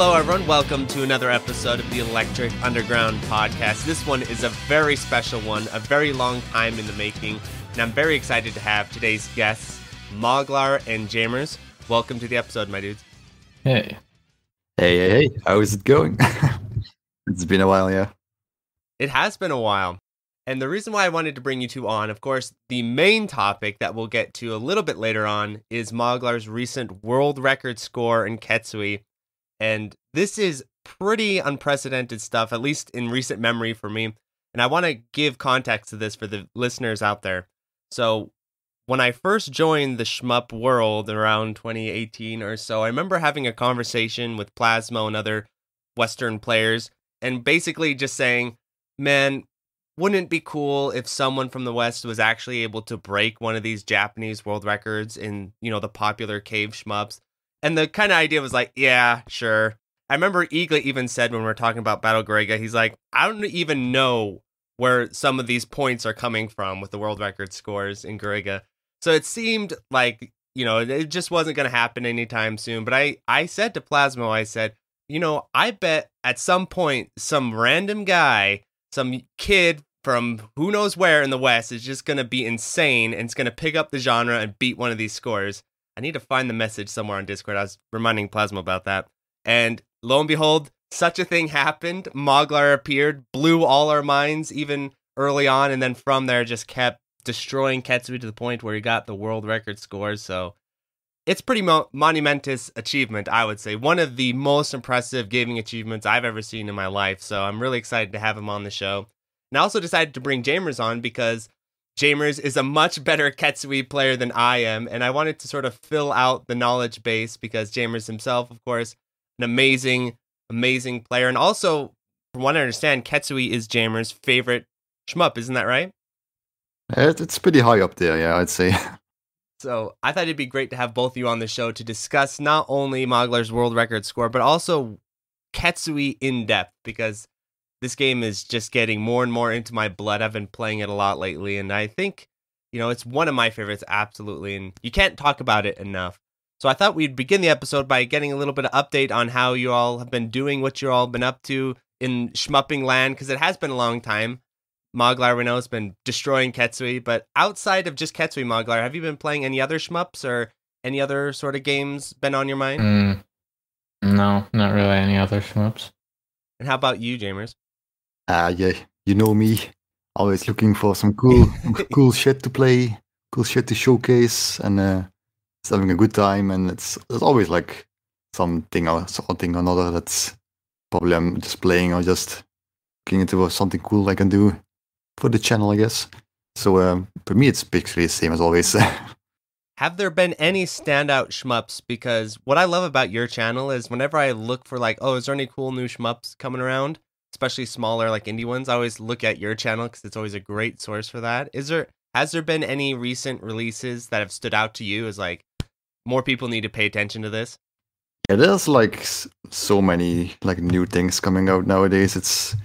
Hello, everyone. Welcome to another episode of the Electric Underground podcast. This one is a very special one, a very long time in the making, and I'm very excited to have today's guests, Moglar and Jaimers. Welcome to the episode, my dudes. Hey. Hey, hey, hey. How is it going? it's been a while, yeah. It has been a while. And the reason why I wanted to bring you two on, of course, the main topic that we'll get to a little bit later on is Moglar's recent world record score in Ketsui. And this is pretty unprecedented stuff, at least in recent memory for me. And I want to give context to this for the listeners out there. So, when I first joined the shmup world around 2018 or so, I remember having a conversation with Plasmo and other Western players and basically just saying, man, wouldn't it be cool if someone from the West was actually able to break one of these Japanese world records in, you know, the popular cave shmups? And the kind of idea was like, yeah, sure. I remember Eaglet even said when we were talking about Battle Garegga, he's like, I don't even know where some of these points are coming from with the world record scores in Garegga. So it seemed like, you know, it just wasn't going to happen anytime soon. But I, I said to Plasmo, I said, you know, I bet at some point some random guy, some kid from who knows where in the West is just going to be insane and it's going to pick up the genre and beat one of these scores. I need to find the message somewhere on Discord. I was reminding Plasmo about that. And lo and behold, such a thing happened. Moglar appeared, blew all our minds even early on, and then from there just kept destroying Ketsui to the point where he got the world record scores. So it's pretty mo- monumentous achievement, I would say. One of the most impressive gaming achievements I've ever seen in my life. So I'm really excited to have him on the show. And I also decided to bring Jaimers on because Jaimers is a much better Ketsui player than I am. And I wanted to sort of fill out the knowledge base because Jaimers himself, of course, an amazing, amazing player. And also, from what I understand, Ketsui is Jaimers' favorite shmup. Isn't that right? It's pretty high up there, yeah, I'd say. So I thought it'd be great to have both of you on the show to discuss not only Moglar's world record score, but also Ketsui in depth because this game is just getting more and more into my blood. I've been playing it a lot lately, and I think, you know, it's one of my favorites, absolutely. And you can't talk about it enough. So I thought we'd begin the episode by getting a little bit of update on how you all have been doing, what you all been up to in shmupping land, because it has been a long time. Moglar, we know, has been destroying Ketsui, but outside of just Ketsui, Moglar, have you been playing any other shmups or any other sort of games been on your mind? Mm, no, not really any other shmups. And how about you, Jaimers? Uh, yeah, you know me. Always looking for some cool, cool shit to play, cool shit to showcase, and uh, it's having a good time. And it's there's always like something or something or another that's probably I'm just playing or just looking into something cool I can do for the channel, I guess. So um, for me, it's basically the same as always. Have there been any standout shmups? Because what I love about your channel is whenever I look for like, oh, is there any cool new shmups coming around? Especially smaller like indie ones. I always look at your channel because it's always a great source for that. Is there has there been any recent releases that have stood out to you as like more people need to pay attention to this? Yeah, there's like so many like new things coming out nowadays. It's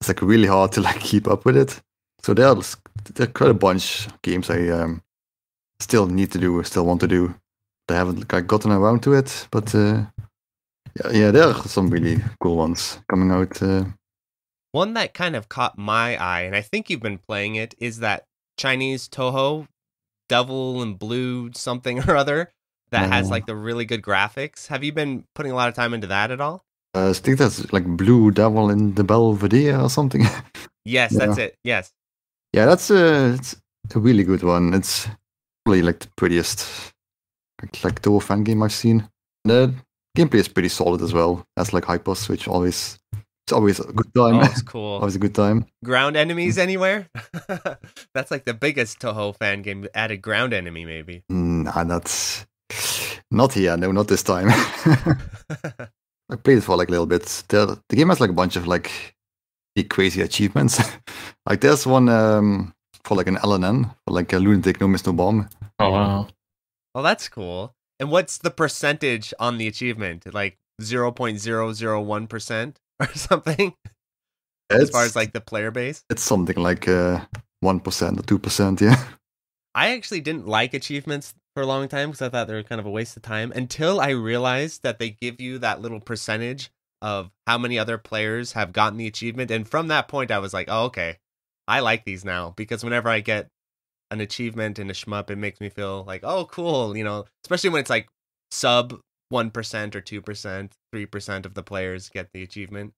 it's like really hard to like keep up with it. So there's there's quite a bunch of games I um, still need to do, still want to do. I haven't like, gotten around to it, but uh, yeah, yeah, there are some really cool ones coming out. Uh, One that kind of caught my eye, and I think you've been playing it, is that Chinese Touhou Devil and Blue something or other that has like the really good graphics. Have you been putting a lot of time into that at all? uh, I think that's like Blue Devil in the Belvedere or something. Yes, Yeah. that's it. Yes. yeah, that's a, it's a really good one. It's probably like the prettiest like, like Touhou fan game I've seen. The gameplay is pretty solid as well. That's like Hypos, which always it's always a good time. Oh, it's cool. always a good time. ground enemies anywhere? That's like the biggest Touhou fan game. Added ground enemy, maybe. Nah, that's not here. No, not this time. I played it for like a little bit. The, the game has like a bunch of like big crazy achievements. like there's one um, for like an LNN for like a lunatic no miss no bomb. Oh wow. well, that's cool. And what's the percentage on the achievement? Like zero point zero zero one percent or something? As far as like the player base. it's something like uh, one or two percent. Yeah. I actually didn't like achievements for a long time because I thought they were kind of a waste of time until I realized that they give you that little percentage of how many other players have gotten the achievement. And from that point, I was like, oh, okay, I like these now because whenever I get an achievement in a shmup, it makes me feel like, oh, cool, you know, especially when it's like sub 1% or 2%, 3% of the players get the achievement.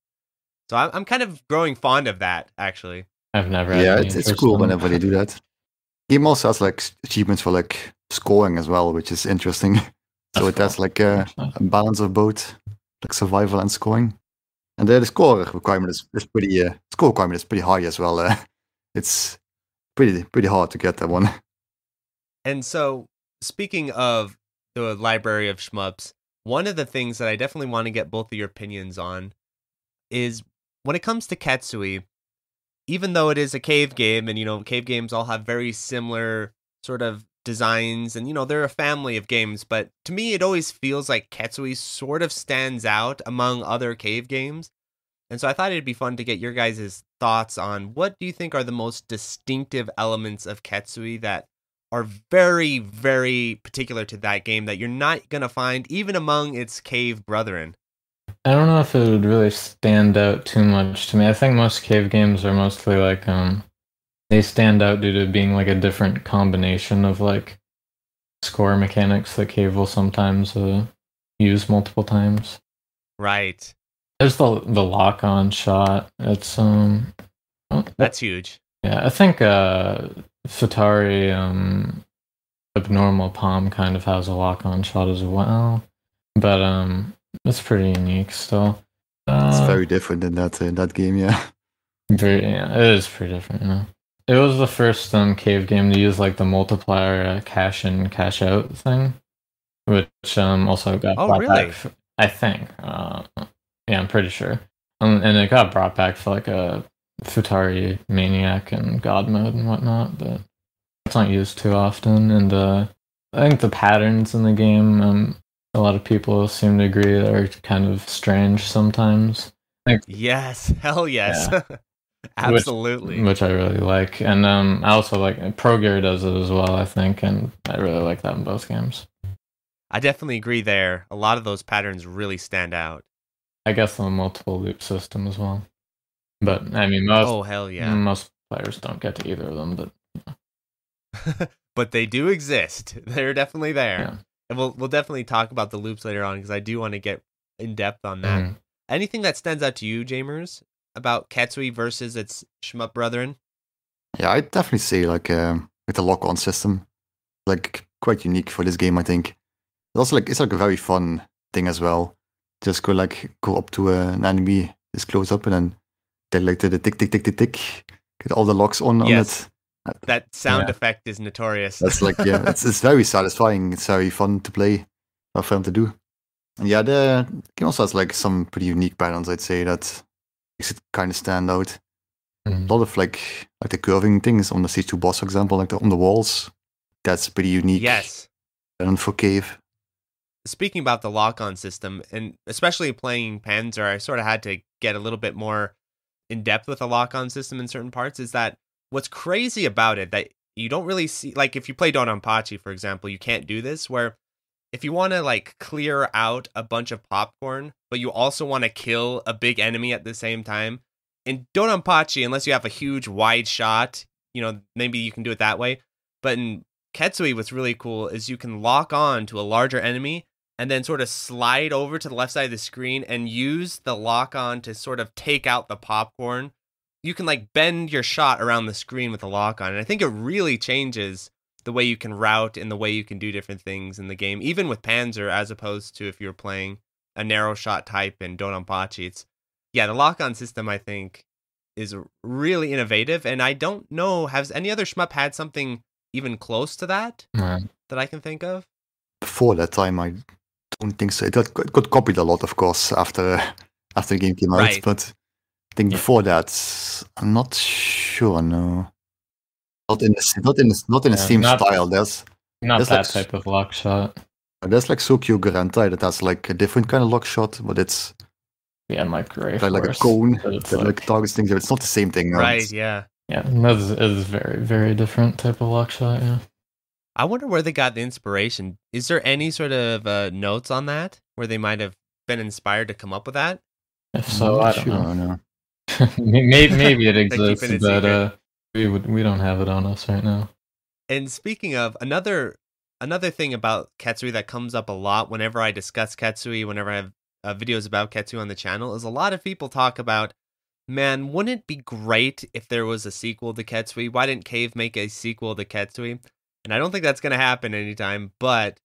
So I'm, I'm kind of growing fond of that, actually. I've never. yeah, any it's, it's cool whenever they do that. Game also has like achievements for like scoring as well, which is interesting. so That's it has cool. like a, a balance of both, like survival and scoring. And uh, the score requirement is, is pretty uh, score requirement is pretty high as well. Uh, it's pretty pretty hard to get that one. And so, speaking of the library of shmups, one of the things that I definitely want to get both of your opinions on is when it comes to Ketsui, even though it is a cave game, and you know, cave games all have very similar sort of designs, and you know, they're a family of games, but to me, it always feels like Ketsui sort of stands out among other cave games. And so I thought it'd be fun to get your guys' thoughts on what do you think are the most distinctive elements of Ketsui that are very, very particular to that game that you're not going to find even among its cave brethren. I don't know if it would really stand out too much to me. I think most cave games are mostly like um they stand out due to being like a different combination of like score mechanics that cave will sometimes uh, use multiple times. Right. There's the the lock on shot. It's um oh, That's huge. yeah, I think uh Futari um abnormal palm kind of has a lock on shot as well. But um it's pretty unique still. It's Uh, very different in that in that game. Yeah, Very, yeah, it is pretty different. You know, it was the first um cave game to use like the multiplier uh, cash in cash out thing, which um also got Oh, brought really? back. f- I think. Uh, yeah, I'm pretty sure. Um, and it got brought back for like a Futari Maniac and God mode and whatnot, but it's not used too often. And uh, I think the patterns in the game, um, a lot of people seem to agree are kind of strange sometimes. Yes. Hell yes. Absolutely. which I really like. And um, I also like Progear does it as well. I think, and I really like that in both games. I definitely agree there. A lot of those patterns really stand out. I guess the multiple loop system as well. But I mean, most oh, hell yeah. most players don't get to either of them. But but they do exist. They're definitely there. Yeah. And we'll we'll definitely talk about the loops later on because I do want to get in depth on that. mhm. Anything that stands out to you, Jaimers, about Ketsui versus its shmup brethren? yeah, I definitely see like um, with the lock on system, like quite unique for this game. I think it's also like it's like a very fun thing as well. Just go like go up to uh, an enemy, just close up, and then they like the, the tick tick tick tick tick, get all the locks on Yes. on it. That sound Yeah. effect is notorious. That's like yeah, it's it's very satisfying. It's very fun to play, or fun to do. And yeah, the game also has like some pretty unique patterns. I'd say that makes it kind of stand out. Mhm. A lot of like like the curving things on the C2 boss, for example, like the, on the walls. That's pretty unique. yes. And for cave, Speaking about the lock on system, and especially playing Panzer, I sort of had to get a little bit more in depth with the lock on system in certain parts. Is that what's crazy about it that you don't really see? Like if you play Dodonpachi, for example, you can't do this. Where if you want to like clear out a bunch of popcorn, but you also want to kill a big enemy at the same time, in Dodonpachi, unless you have a huge wide shot, you know maybe you can do it that way. But in Ketsui, what's really cool is you can lock on to a larger enemy and then sort of slide over to the left side of the screen and use the lock on to sort of take out the popcorn. You can like bend your shot around the screen with the lock on. And I think it really changes the way you can route and the way you can do different things in the game, even with Panzer, as opposed to if you're playing a narrow shot type in Dodonpachi. It's yeah, the lock on system I think is really innovative. And I don't know, has any other shmup had something even close to that Yeah. that I can think of? before that time, I don't think so. It got, it got copied a lot, of course, after after the game came out. Right. But I think Yeah. before that, I'm not sure. No, not in the, not in the, not in the Yeah, same not- style. There's Not There's that like type of lock shot. there's like Soukyugurentai that has like a different kind of lock shot, but it's Yeah, and like Ray like, like a cone that like, like, targets things. It's not the same thing. no. Right, yeah. yeah, that is, it is very very different type of lock shot. Yeah. I wonder where they got the inspiration. Is there any sort of uh, notes on that where they might have been inspired to come up with that? If so, I don't sure, know. no. maybe, maybe it exists, it but uh, we would we don't have it on us right now. And speaking of another another thing about Ketsui that comes up a lot whenever I discuss Ketsui, whenever I have uh, videos about Ketsui on the channel, is a lot of people talk about, man, wouldn't it be great if there was a sequel to Ketsui? Why didn't Cave make a sequel to Ketsui? And I don't think that's going to happen anytime. But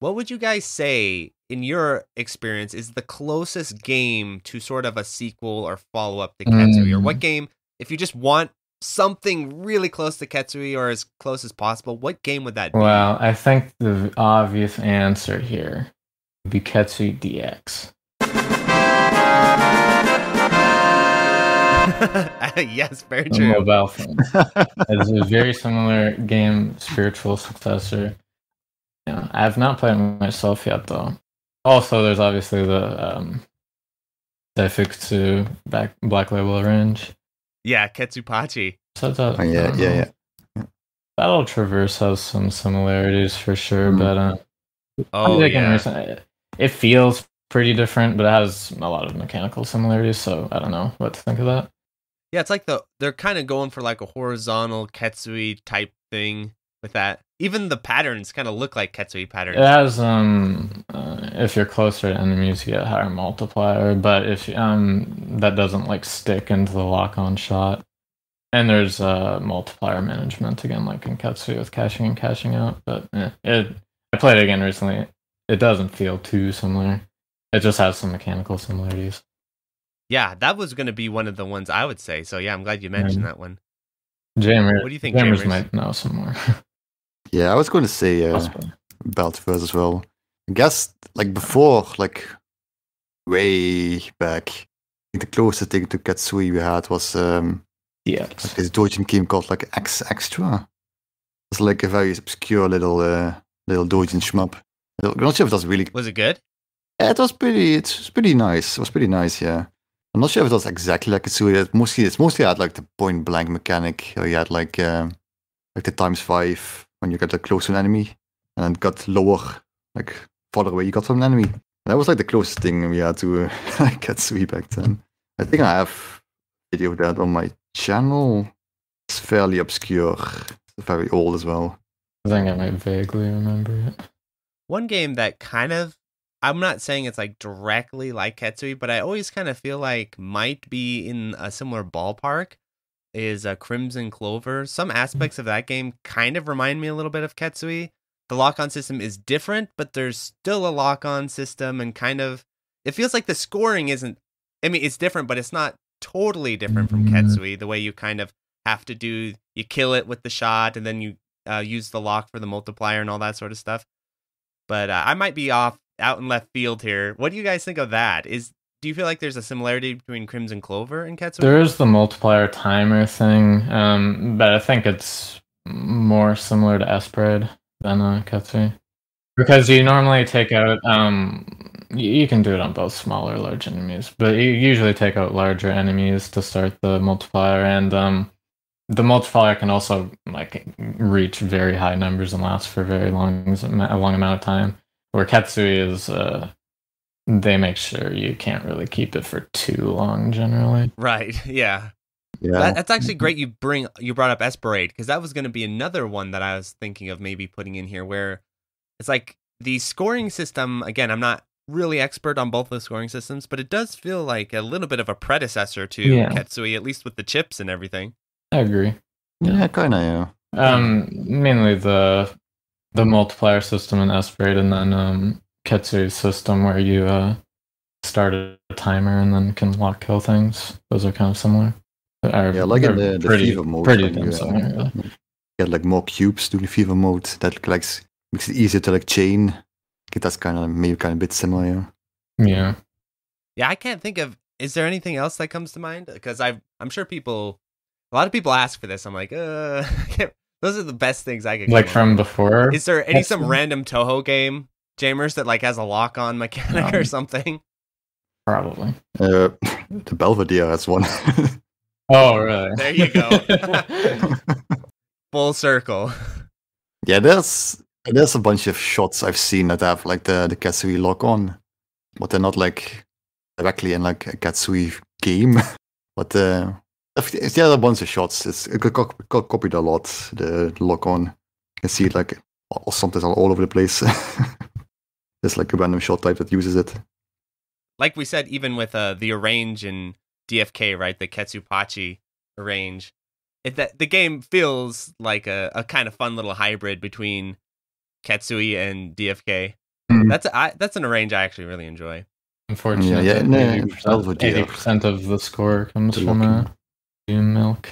what would you guys say, in your experience, is the closest game to sort of a sequel or follow up to Ketsui? Or what Mm. game, if you just want something really close to Ketsui or as close as possible, what game would that be? Well, I think the obvious answer here would be Ketsui DX. yes, very the true. mobile phone. It's a very similar game, spiritual successor. Yeah, I have not played it myself yet, though. Also, there's obviously the um, Daifukkatsu back Black Label range. Yeah, Ketsupachi. So that, Oh, yeah, yeah, yeah. Battle Traverse has some similarities for sure, Mm. but uh, Oh, yeah. recent- it feels pretty different, but it has a lot of mechanical similarities. So I don't know what to think of that. Yeah, it's like the they're kind of going for like a horizontal Ketsui type thing with that. Even the patterns kind of look like Ketsui patterns. It has um, uh, if you're closer to enemies, you get a higher multiplier, but if um, that doesn't like stick into the lock-on shot. And there's uh multiplier management again, like in Ketsui with cashing and cashing out. But eh, it, I played it again recently. It doesn't feel too similar. It just has some mechanical similarities. Yeah, that was going to be one of the ones I would say. So yeah, I'm glad you mentioned that one. Jammer. What do you think, Jaimers Jaimers? might know some more. Yeah, I was going to say uh, Possibly. Beltverse as well. I guess like before, like way back, I think the closest thing to Ketsui we had was um, Yeah. like this Dojin game called like X Extra. It's like a very obscure little uh, little Dojin shmup. I'm not sure if that's really. Was it good? Yeah, it was pretty. It was pretty nice. It was pretty nice. Yeah. I'm not sure if it was exactly like Ketsui. It mostly it's mostly had like the point blank mechanic. Where you had like um, like the times five when you got the close to an enemy, and then got lower like farther away you got from an enemy. That was like the closest thing we had to uh, Ketsui back then. I think I have video of that on my channel. It's fairly obscure. It's very old as well. I think I might vaguely remember it. One game that kind of I'm not saying it's like directly like Ketsui, but I always kind of feel like might be in a similar ballpark is a Crimson Clover. Some aspects of that game kind of remind me a little bit of Ketsui. The lock-on system is different, but there's still a lock-on system and kind of it feels like the scoring isn't I mean it's different, but it's not totally different from. Ketsui. The way you kind of have to do you kill it with the shot and then you uh, use the lock for the multiplier and all that sort of stuff. But uh, I might be off out in left field here. What do you guys think of that? Is do you feel like there's a similarity between Crimson Clover and Ketsui? There is the multiplier timer thing, um, but I think it's more similar to Esprade than uh. Because you normally take out, um, you can do it on both small or large enemies, but you usually take out larger enemies to start the multiplier, and um, the multiplier can also like reach very high numbers and last for very long, a long amount of time. Where Ketsui is, uh, they make sure you can't really keep it for too long generally. Right. Yeah. Yeah. That, that's actually great. You bring you brought up Esprade because that was going to be another one that I was thinking of maybe putting in here, where it's like the scoring system. Again, I'm not really expert on both the scoring systems, but it does feel like a little bit of a predecessor to Yeah. Ketsui, at least with the chips and everything. I agree. yeah, kind of. Yeah. Um, mainly the the multiplier system in Esprade, and then um, Ketsu's system where you uh, start a timer and then can lock kill things. Those are kind of similar. Are- Yeah, like in they're the, the pretty, fever mode. pretty when damn uh, similar. really. get like more cubes to the fever mode that like makes it easier to like chain. Okay, that's kind of maybe kind of a bit similar. Yeah. Yeah. Yeah, I can't think of. Is there anything else that comes to mind? Because I, I'm sure people, a lot of people ask for this. I'm like, uh, I can't- those are the best things I could. Like come up from before. Is there any some Excellent. random Touhou game, Jaimers, that like has a lock on mechanic or Um, something? Probably. Uh, the Belvedere has one. Oh, really? There you go. Full circle. Yeah, there's there's a bunch of shots I've seen that have like the the Ketsui lock on, but they're not like directly in like a Ketsui game. but uh, if, if there are bunch of shots, it's it got, got, got copied a lot. The, the lock on, you see it like or sometimes all over the place. There's like a random shot type that uses it. Like we said, even with uh, the arrange in DFK, right? The Ketsupachi arrange, it, that the game feels like a, a kind of fun little hybrid between Ketsui and DFK. Mm. That's I, that's an arrange I actually really enjoy. Unfortunately, yeah, no, eighty percent of the score comes from uh, Dune milk.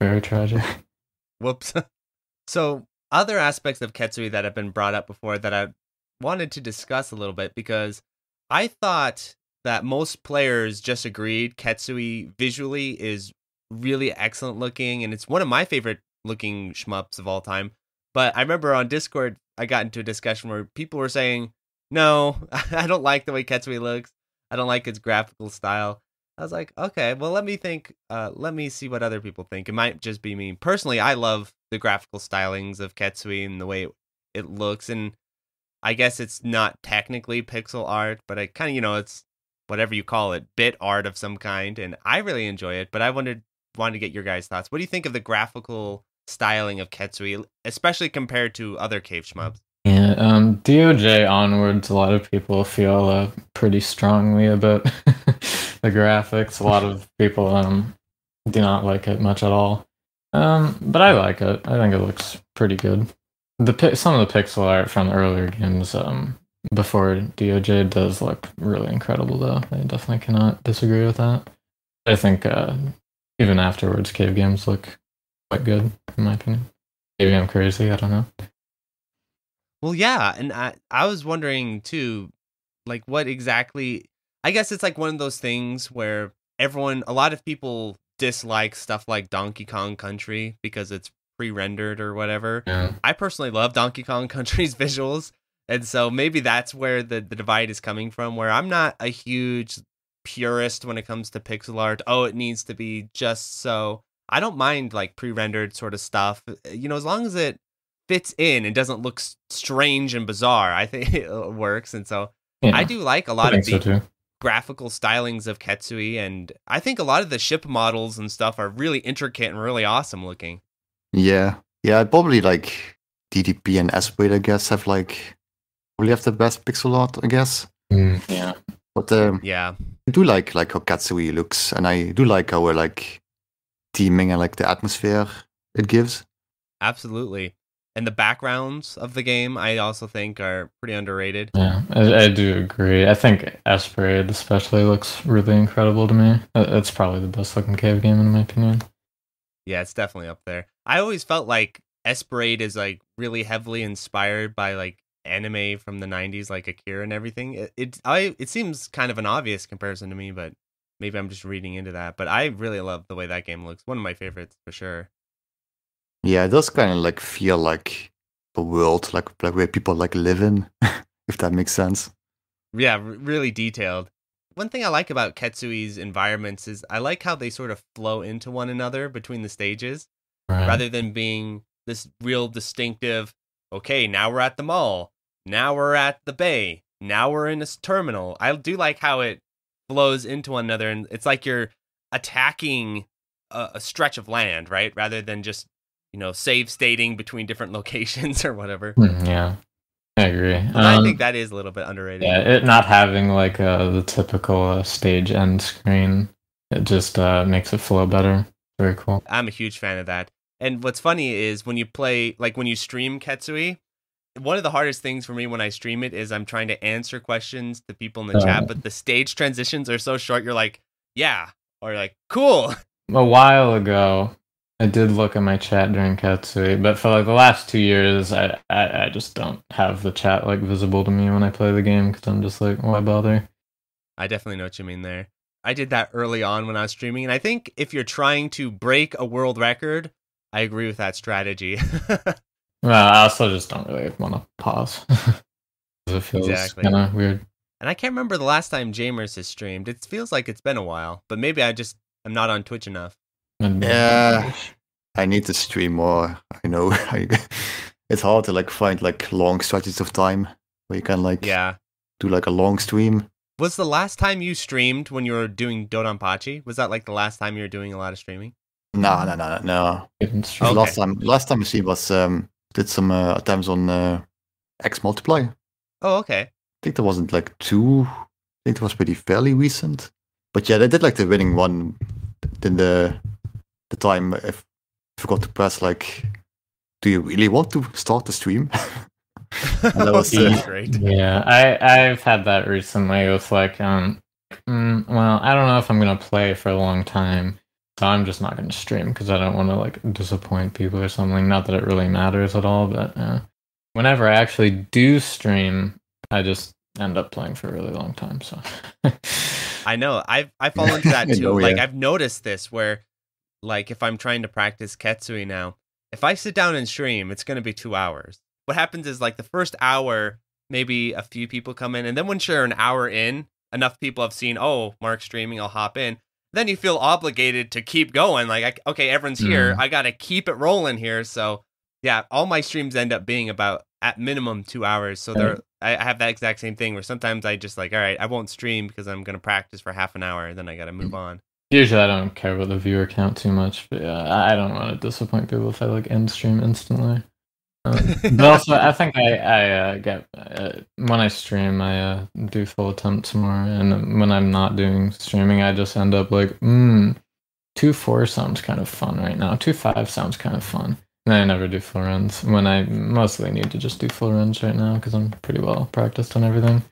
Very tragic. Whoops. so other aspects of Ketsui that have been brought up before that I wanted to discuss a little bit because I thought that most players just agreed Ketsui visually is really excellent looking and it's one of my favorite looking shmups of all time. But I remember on Discord I got into a discussion where people were saying, "No, I don't like the way Ketsui looks. I don't like its graphical style." I was like, "Okay, well let me think uh let me see what other people think. It might just be me. Personally, I love the graphical stylings of Ketsui and the way it, looks and I guess it's not technically pixel art, but I kind of, you know, it's whatever you call it, bit art of some kind, and I really enjoy it. But I wanted wanted to get your guys' thoughts. What do you think of the graphical styling of Ketsui, especially compared to other cave shmups? Yeah, um, DOJ onwards, a lot of people feel uh, pretty strongly about the graphics. A lot of people um, do not like it much at all. Um, but I like it. I think it looks pretty good. The some of the pixel art from the earlier games um, before DOJ does look really incredible, though. I definitely cannot disagree with that. I think uh, even afterwards, cave games look quite good, in my opinion. Maybe I'm crazy. I don't know. Well, yeah, and I I was wondering too, like what exactly. I guess it's like one of those things where everyone, a lot of people dislike stuff like Donkey Kong Country because it's pre-rendered or whatever. Yeah. I personally love Donkey Kong Country's visuals, and so maybe that's where the the divide is coming from. Where I'm not a huge purist when it comes to pixel art. Oh, it needs to be just so. I don't mind like pre-rendered sort of stuff. Eh, you know, as long as it fits in and doesn't look strange and bizarre, I think it works. And so Yeah, I do like a lot of think the so too. Graphical stylings of Ketsui, and I think a lot of the ship models and stuff are really intricate and really awesome looking. Yeah, yeah. I'd probably like DDP and Esprade, I guess, have like probably have the best pixel art, I guess. Mm, yeah. But um, Yeah, I do like like how Ketsui looks, and I do like how uh, like teaming and like the atmosphere it gives. absolutely. And the backgrounds of the game, I also think, are pretty underrated. Yeah, I, I do agree. I think Esprade especially looks really incredible to me. Uh, it's probably the best looking cave game in my opinion. Yeah, it's definitely up there. I always felt like Esprade is like really heavily inspired by like anime from the '90s, like Akira and everything. It, it I it seems kind of an obvious comparison to me, but maybe I'm just reading into that. But I really love the way that game looks. One of my favorites for sure. Yeah, it does kind of like feel like a world like like where people like live in, if that makes sense. Yeah, r- really detailed. One thing I like about Ketsui's environments is I like how they sort of flow into one another between the stages. Right. rather than being this real distinctive okay now we're at the mall now we're at the bay now we're in this terminal i do like how it flows into one another and it's like you're attacking a, a stretch of land right rather than just you know save stating between different locations or whatever Mm, yeah, I agree. And i Um, think that is a little bit underrated yeah, it not having like uh, the typical uh, stage end screen, it just uh, makes it flow better. Very cool. I'm a huge fan of that. And what's funny is when you play, like when you stream Ketsui, one of the hardest things for me when I stream it is I'm trying to answer questions to people in the Oh. chat, but the stage transitions are so short. You're like, yeah, or like, cool. A while ago, I did look at my chat during Ketsui, but for like the last two years, I I, I just don't have the chat like visible to me when I play the game because I'm just like, why bother? I definitely know what you mean there. I did that early on when I was streaming, and I think if you're trying to break a world record, I agree with that strategy. Well, I also just don't really want to pause. it feels Exactly. kind of weird. and I can't remember the last time Jaimers has streamed. It feels like it's been a while, but maybe I just am not on Twitch enough. Yeah. I need to stream more. I know. I, it's hard to like find like long stretches of time where you can like Yeah. do like a long stream. Was the last time you streamed when you were doing Dodonpachi? Was that like the last time you were doing a lot of streaming? No, no, no, no. Even The stream- Okay. Last time, last time I see was um did some uh, attempts on uh, X-Multiply. Oh, okay. I think that wasn't like too. I think it was pretty fairly recent. But yeah, they did like the winning one. Then the the time I forgot to press like, do you really want to start the stream? That was, uh, great. Yeah, I I've had that recently with like um, mm, well, I don't know if I'm gonna play for a long time, so I'm just not gonna stream because I don't want to like disappoint people or something. Not that it really matters at all, but uh, whenever I actually do stream, I just end up playing for a really long time. So I know. I've I fall into that I too. know, like. I've noticed this where like if I'm trying to practice Ketsui now, if I sit down and stream, it's gonna be two hours. What happens is like the first hour, maybe a few people come in, and then once you're an hour in, enough people have seen, oh, Mark's streaming, I'll hop in. Then you feel obligated to keep going. Like, I, okay, everyone's here. Mm. I gotta keep it rolling here. So yeah, all my streams end up being about at minimum two hours. So they're I I have that exact same thing where sometimes I just like, all right, I won't stream because I'm gonna practice for half an hour, then I gotta move on. Usually I don't care about the viewer count too much, but yeah, I I don't want to disappoint people if I like end stream instantly. Um, but also, I think I I uh, get uh, when I stream, I uh, do full attempts more, and when I'm not doing streaming, I just end up like, hmm, two four sounds kind of fun right now. Two five sounds kind of fun. And I never do full runs when I mostly need to just do full runs right now because I'm pretty well practiced on everything,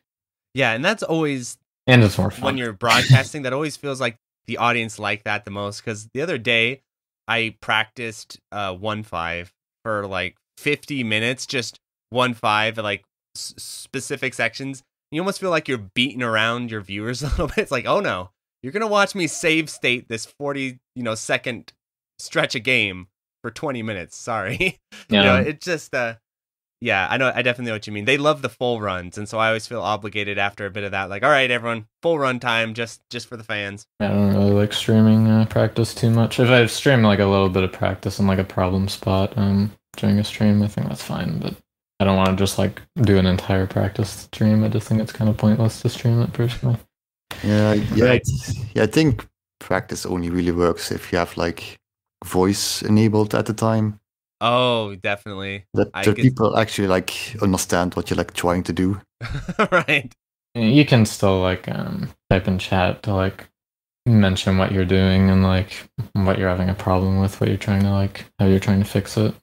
Yeah, and that's always and it's more fun. when you're broadcasting. that always feels like the audience like that the most. Because the other day, I practiced uh one five for like 50 minutes, just one five, like s- specific sections. You almost feel like you're beating around your viewers a little bit. It's like, oh no, you're gonna watch me save state this 40 you know second stretch a game for 20 minutes. Sorry. yeah, you know, it just uh yeah, I know I definitely know what you mean. They love the full runs, and so I always feel obligated after a bit of that, like, all right, everyone, full run time just just for the fans. I don't really like streaming uh, practice too much. If I stream like a little bit of practice in like a problem spot um, during a stream, I think that's fine. But I don't want to just like do an entire practice stream. I just think it's kind of pointless to stream it personally. Yeah, yeah, Right. yeah. I think practice only really works if you have like voice enabled at the time. Oh, definitely. That I the get- people actually like understand what you're like trying to do. right. You can still like um, type in chat to like mention what you're doing and like what you're having a problem with, what you're trying to like, how you're trying to fix it.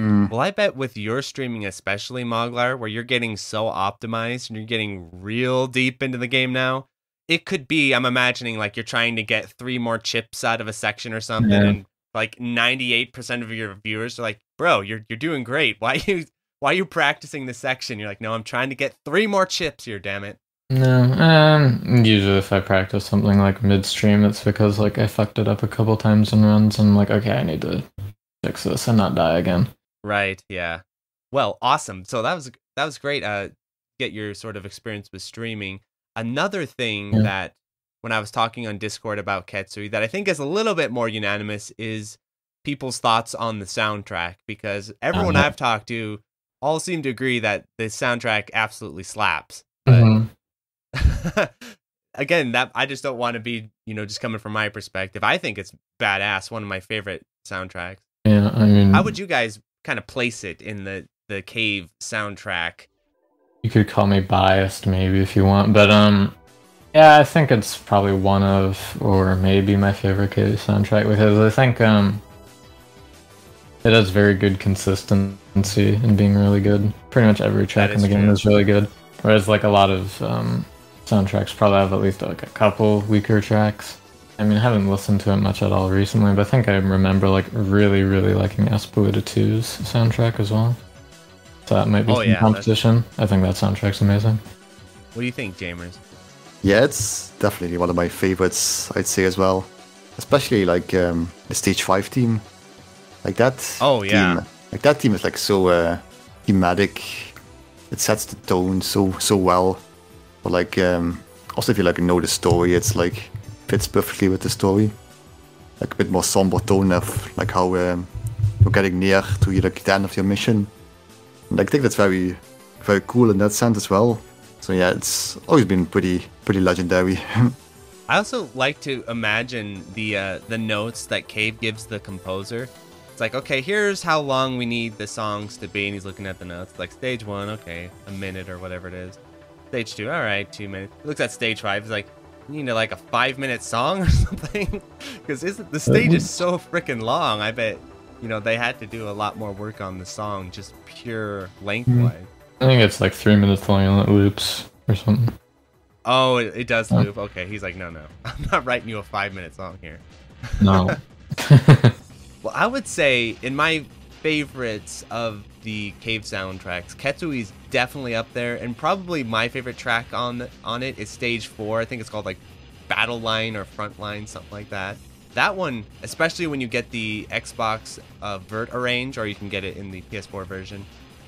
Mm, Well, I bet with your streaming, especially Moglar, where you're getting so optimized and you're getting real deep into the game now, it could be. I'm imagining like you're trying to get three more chips out of a section or something, Yeah. and like 98% of your viewers are like, "Bro, you're you're doing great. Why you why are you practicing this section?" You're like, "No, I'm trying to get three more chips here. Damn it." No, um, usually if I practice something like midstream, it's because like I fucked it up a couple times in runs, and I'm like, okay, I need to fix this and not die again. Right. Yeah. Well, awesome. So that was that was great. Uh, get your sort of experience with streaming. Another thing Yeah. that when I was talking on Discord about Ketsui that I think is a little bit more unanimous is people's thoughts on the soundtrack because everyone yeah. I've talked to all seem to agree that the soundtrack absolutely slaps. But Mhm. again, that I just don't want to be, you know, just coming from my perspective. I think it's badass. One of my favorite soundtracks. Yeah, I mean, How would you guys kind of place it in the the cave soundtrack? you could call me biased maybe if you want, but um, yeah, I think it's probably one of or maybe my favorite K soundtrack because I think um, it has very good consistency in being really good. Pretty much every track in the game true. is really good, whereas like a lot of um, soundtracks probably have at least like a couple weaker tracks. I mean, I haven't listened to it much at all recently, but I think I remember like really, really liking Espgaluda 2's soundtrack as well. So that might be Oh, some yeah, that's- competition. I think that soundtrack's amazing. What do you think, Jaimers? Yeah, it's definitely one of my favorites. I'd say as well, especially like um, the stage five team, like that. Oh, yeah. team, like that team is like so uh, thematic. It sets the tone so so well. But like um, also if you like know the story, it's like fits perfectly with the story. Like a bit more somber tone of like how um, you're getting near to like the end of your mission. And I think that's very, very cool in that sense as well. So yeah, it's always been pretty, pretty legendary. I also like to imagine the uh, the notes that Cave gives the composer. It's like, okay, here's how long we need the songs to be, and he's looking at the notes. Like stage one, okay, a minute or whatever it is. Stage two, all right, two minutes. He looks at stage five. He's like, you need like a five minute song or something, because the stage is so freaking long. I bet you know they had to do a lot more work on the song, just pure lengthwise. I think it's like three minutes long and it loops or something. Oh, it, it does loop. Okay, he's like, no, no, I'm not writing you a five minute song here. No. well, I would say in my favorites of the cave soundtracks, Ketsui's definitely up there, and probably my favorite track on on it is Stage Four. I think it's called like Battle Line or Front Line, something like that. That one, especially when you get the Xbox uh, Vert arrange, or you can get it in the PS4 version,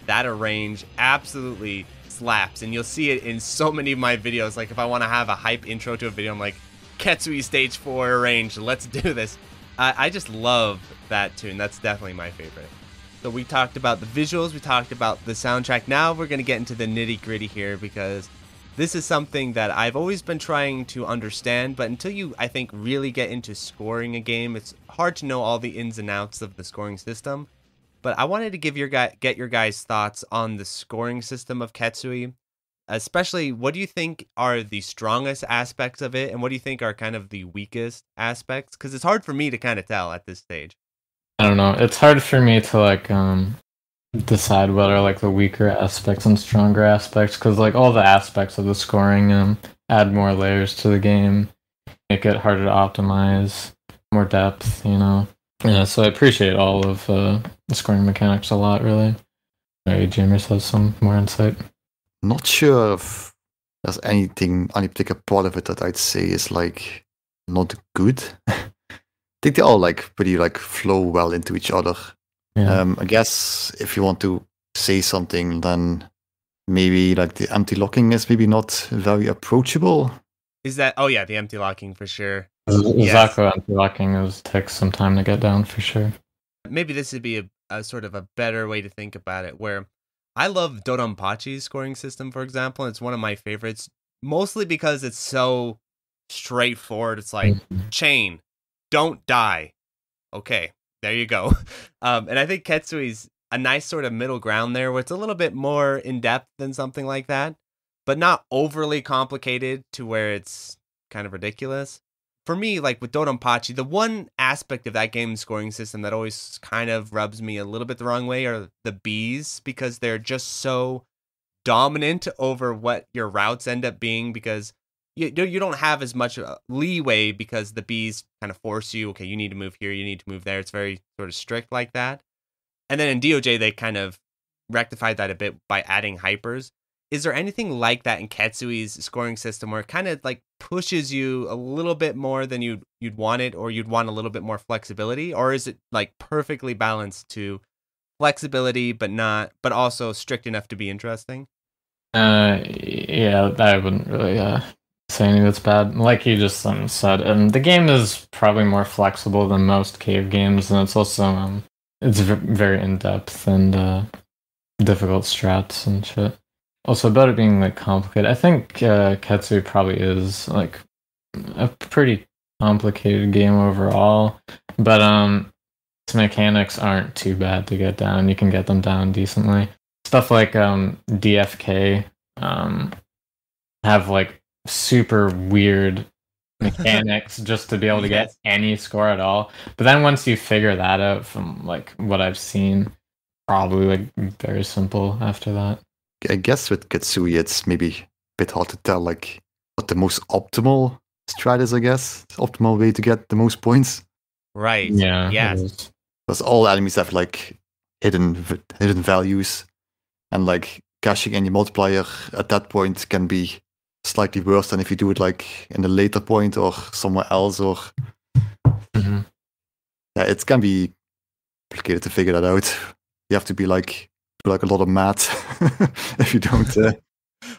that arrange absolutely slaps, and you'll see it in so many of my videos. Like if I want to have a hype intro to a video, I'm like, Ketsui Stage Four arrange, let's do this. I, I just love that tune. That's definitely my favorite. So we talked about the visuals, we talked about the soundtrack. Now we're gonna get into the nitty gritty here because this is something that I've always been trying to understand, but until you, I think, really get into scoring a game, it's hard to know all the ins and outs of the scoring system. But I wanted to give your guy get your guys' thoughts on the scoring system of Ketsui, especially what do you think are the strongest aspects of it, and what do you think are kind of the weakest aspects? Because it's hard for me to kind of tell at this stage. I don't know. It's hard for me to like um decide what are like the weaker aspects and stronger aspects because like all the aspects of the scoring um add more layers to the game make it harder to optimize more depth you know yeah so i appreciate all of uh, the scoring mechanics a lot really maybe Jaimers has some more insight not sure if there's anything any particular part of it that i'd say is like not good i think they all like pretty like flow well into each other yeah. Um, I guess if you want to say something, then maybe like the empty locking is maybe not very approachable. Is that? Oh yeah, the empty locking for sure. Exactly, yes. empty locking is takes some time to get down for sure. Maybe this would be a, a sort of a better way to think about it. Where I love Dodonpachi's scoring system, for example. It's one of my favorites, mostly because it's so straightforward. It's like mm-hmm. chain, don't die. Okay, there you go. Um, and I think Ketsui's a nice sort of middle ground there where it's a little bit more in depth than something like that, but not overly complicated to where it's kind of ridiculous. For me, like with Dodonpachi, the one aspect of that game scoring system that always kind of rubs me a little bit the wrong way are the bees because they're just so dominant over what your routes end up being because you you don't have as much uh, leeway because the bees kind of force you. Okay, you need to move here. You need to move there. It's very sort of strict like that. And then in DOJ they kind of rectified that a bit by adding hypers. Is there anything like that in Ketsui's scoring system where it kind of like pushes you a little bit more than you'd you'd want it, or you'd want a little bit more flexibility, or is it like perfectly balanced to flexibility but not but also strict enough to be interesting? Uh, yeah, I wouldn't really uh anything that's bad. Like you just um, said, and the game is probably more flexible than most cave games, and it's also um, it's v- very in depth and uh, difficult strats and shit. Also, about it being like complicated, I think uh, Ketsui probably is like a pretty complicated game overall, but um, its mechanics aren't too bad to get down. You can get them down decently. Stuff like um, DFK um, have like super weird mechanics just to be able to get any score at all. But then once you figure that out from like what I've seen, probably like very simple after that. I guess with Ketsui it's maybe a bit hard to tell like what the most optimal strat is, I guess. Optimal way to get the most points. Right. Yeah. Yeah. Because all enemies have like hidden hidden values and like cashing any multiplier at that point can be slightly worse than if you do it like in a later point or somewhere else or mm-hmm. yeah it can be complicated to figure that out you have to be like do like a lot of math if you don't uh,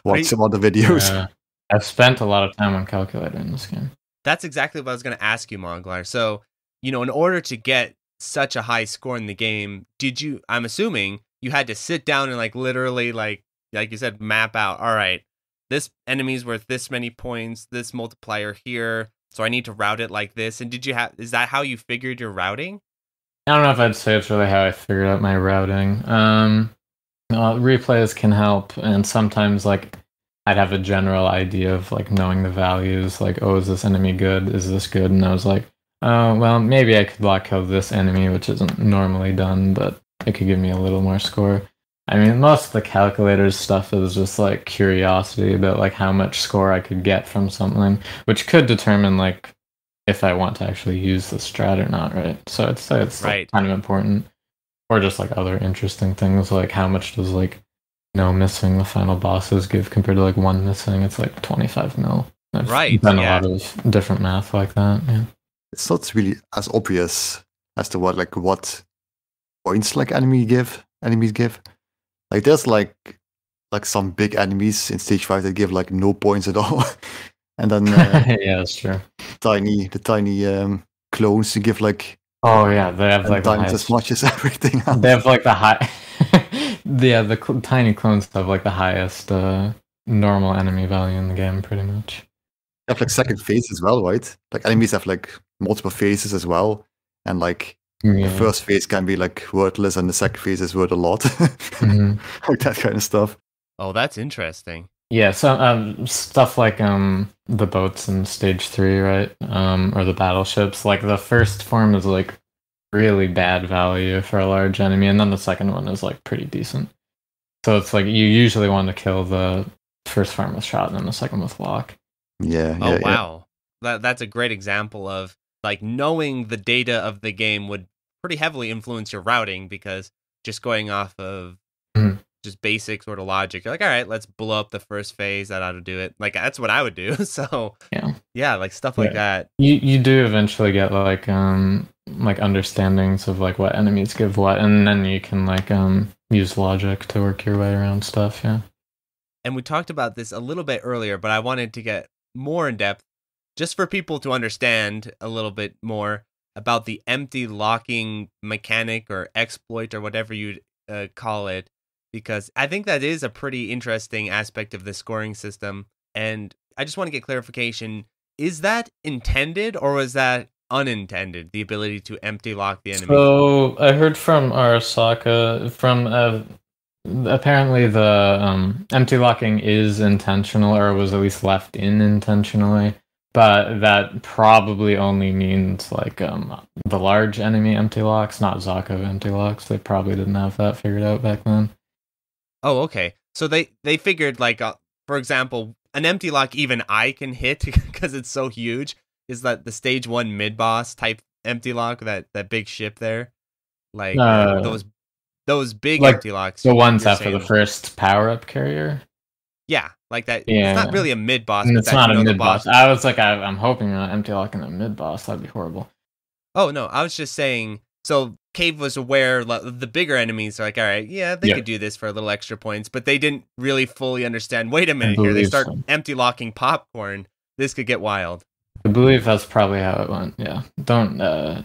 watch you, some other videos uh, i've spent a lot of time on calculator in this game that's exactly what i was going to ask you Moglar so you know in order to get such a high score in the game did you i'm assuming you had to sit down and like literally like like you said map out. All right, this enemy's worth this many points, this multiplier here, so I need to route it like this. And did you have is that how you figured your routing? I don't know if I'd say it's really how I figured out my routing. Um, uh, replays can help, and sometimes like I'd have a general idea of like knowing the values. Like, oh, is this enemy good? Is this good? And I was like, oh, well, maybe I could block kill this enemy, which isn't normally done, but it could give me a little more score. I mean, most of the calculators stuff is just like curiosity about like how much score I could get from something, which could determine like if I want to actually use the strat or not, right? So I'd say it's like, Right. kind of important. Or just like other interesting things, like how much does like no missing the final bosses give compared to like one missing? It's like 25 mil. I've Right, done yeah. a lot of different math like that. Yeah. It's not really as obvious as to what like what points like enemy give enemies give. Like there's like like some big enemies in stage five that give like no points at all. and then uh, yeah, that's true. tiny the tiny um clones to give like Oh yeah, they have like the times highest as much as everything else. They have like the high. yeah, the cl- tiny clones have like the highest uh, normal enemy value in the game, pretty much. They have like second phase as well, right? Like enemies have like multiple phases as well. And like Yeah. the first phase can be like worthless and the second phase is worth a lot. Mhm. like that kind of stuff. Oh, that's interesting. Yeah, so um, stuff like um the boats in stage three, right? Um, or the battleships. Like the first form is like really bad value for a large enemy, and then the second one is like pretty decent. So it's like you usually want to kill the first form with shot, and then the second with lock. Yeah. Oh yeah, yeah. wow, that that's a great example of like knowing the data of the game would pretty heavily influence your routing because just going off of Mhm. Just basic sort of logic, you're like, all right, let's blow up the first phase. That ought to do it. Like that's what I would do. So Yeah. yeah, like stuff like that. You you do eventually get like um like understandings of like what enemies give what, and then you can like um use logic to work your way around stuff. Yeah. and we talked about this a little bit earlier, but I wanted to get more in depth just for people to understand a little bit more about the empty locking mechanic or exploit or whatever you uh, call it, because I think that is a pretty interesting aspect of the scoring system. And I just want to get clarification is that intended or was that unintended? The ability to empty lock the enemy? So I heard from Arasaka from uh, apparently the um, empty locking is intentional or was at least left in intentionally, but that probably only means like um, the large enemy empty locks, not Zako empty locks. They probably didn't have that figured out back then. Oh, okay. So they they figured like uh, for example, an empty lock even I can hit because it's so huge. Is that the stage one mid boss type empty lock that that big ship there? Like uh, those those big like empty locks. The ones after the first power up carrier. Yeah, like that. Yeah. It's not really a mid boss. It's not a mid boss. I was like, I, I'm hoping an empty lock in a mid boss. That'd be horrible. Oh no, I was just saying. So Cave was aware the bigger enemies are like, all right, yeah, they Yeah. could do this for a little extra points, but they didn't really fully understand. Wait a minute here, they start so. empty locking popcorn. This could get wild. I believe that's probably how it went. Yeah. Don't uh,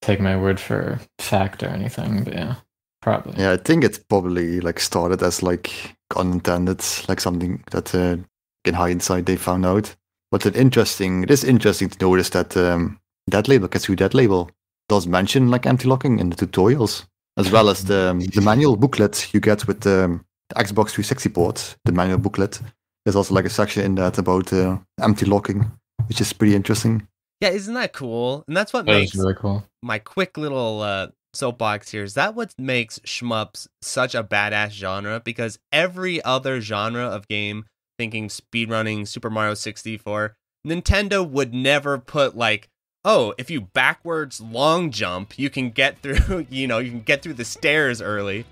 take my word for fact or anything, but yeah, probably. Yeah, I think it's probably like started as like unintended, like something that uh, in hindsight they found out. But it interesting, it is interesting to notice that um, that label, Katsu that label, does mention like empty locking in the tutorials, as well as the um, the manual booklet you get with um, the Xbox 360 port. The manual booklet. There's also like a section in that about uh, empty locking, which is pretty interesting. Yeah, isn't that cool? And that's what That makes really cool. my quick little uh, soapbox here. Is that what makes shmups such a badass genre? Because every other genre of game, thinking speedrunning, Super Mario 64, Nintendo would never put like, oh, if you backwards long jump, you can get through. You know, you can get through the stairs early.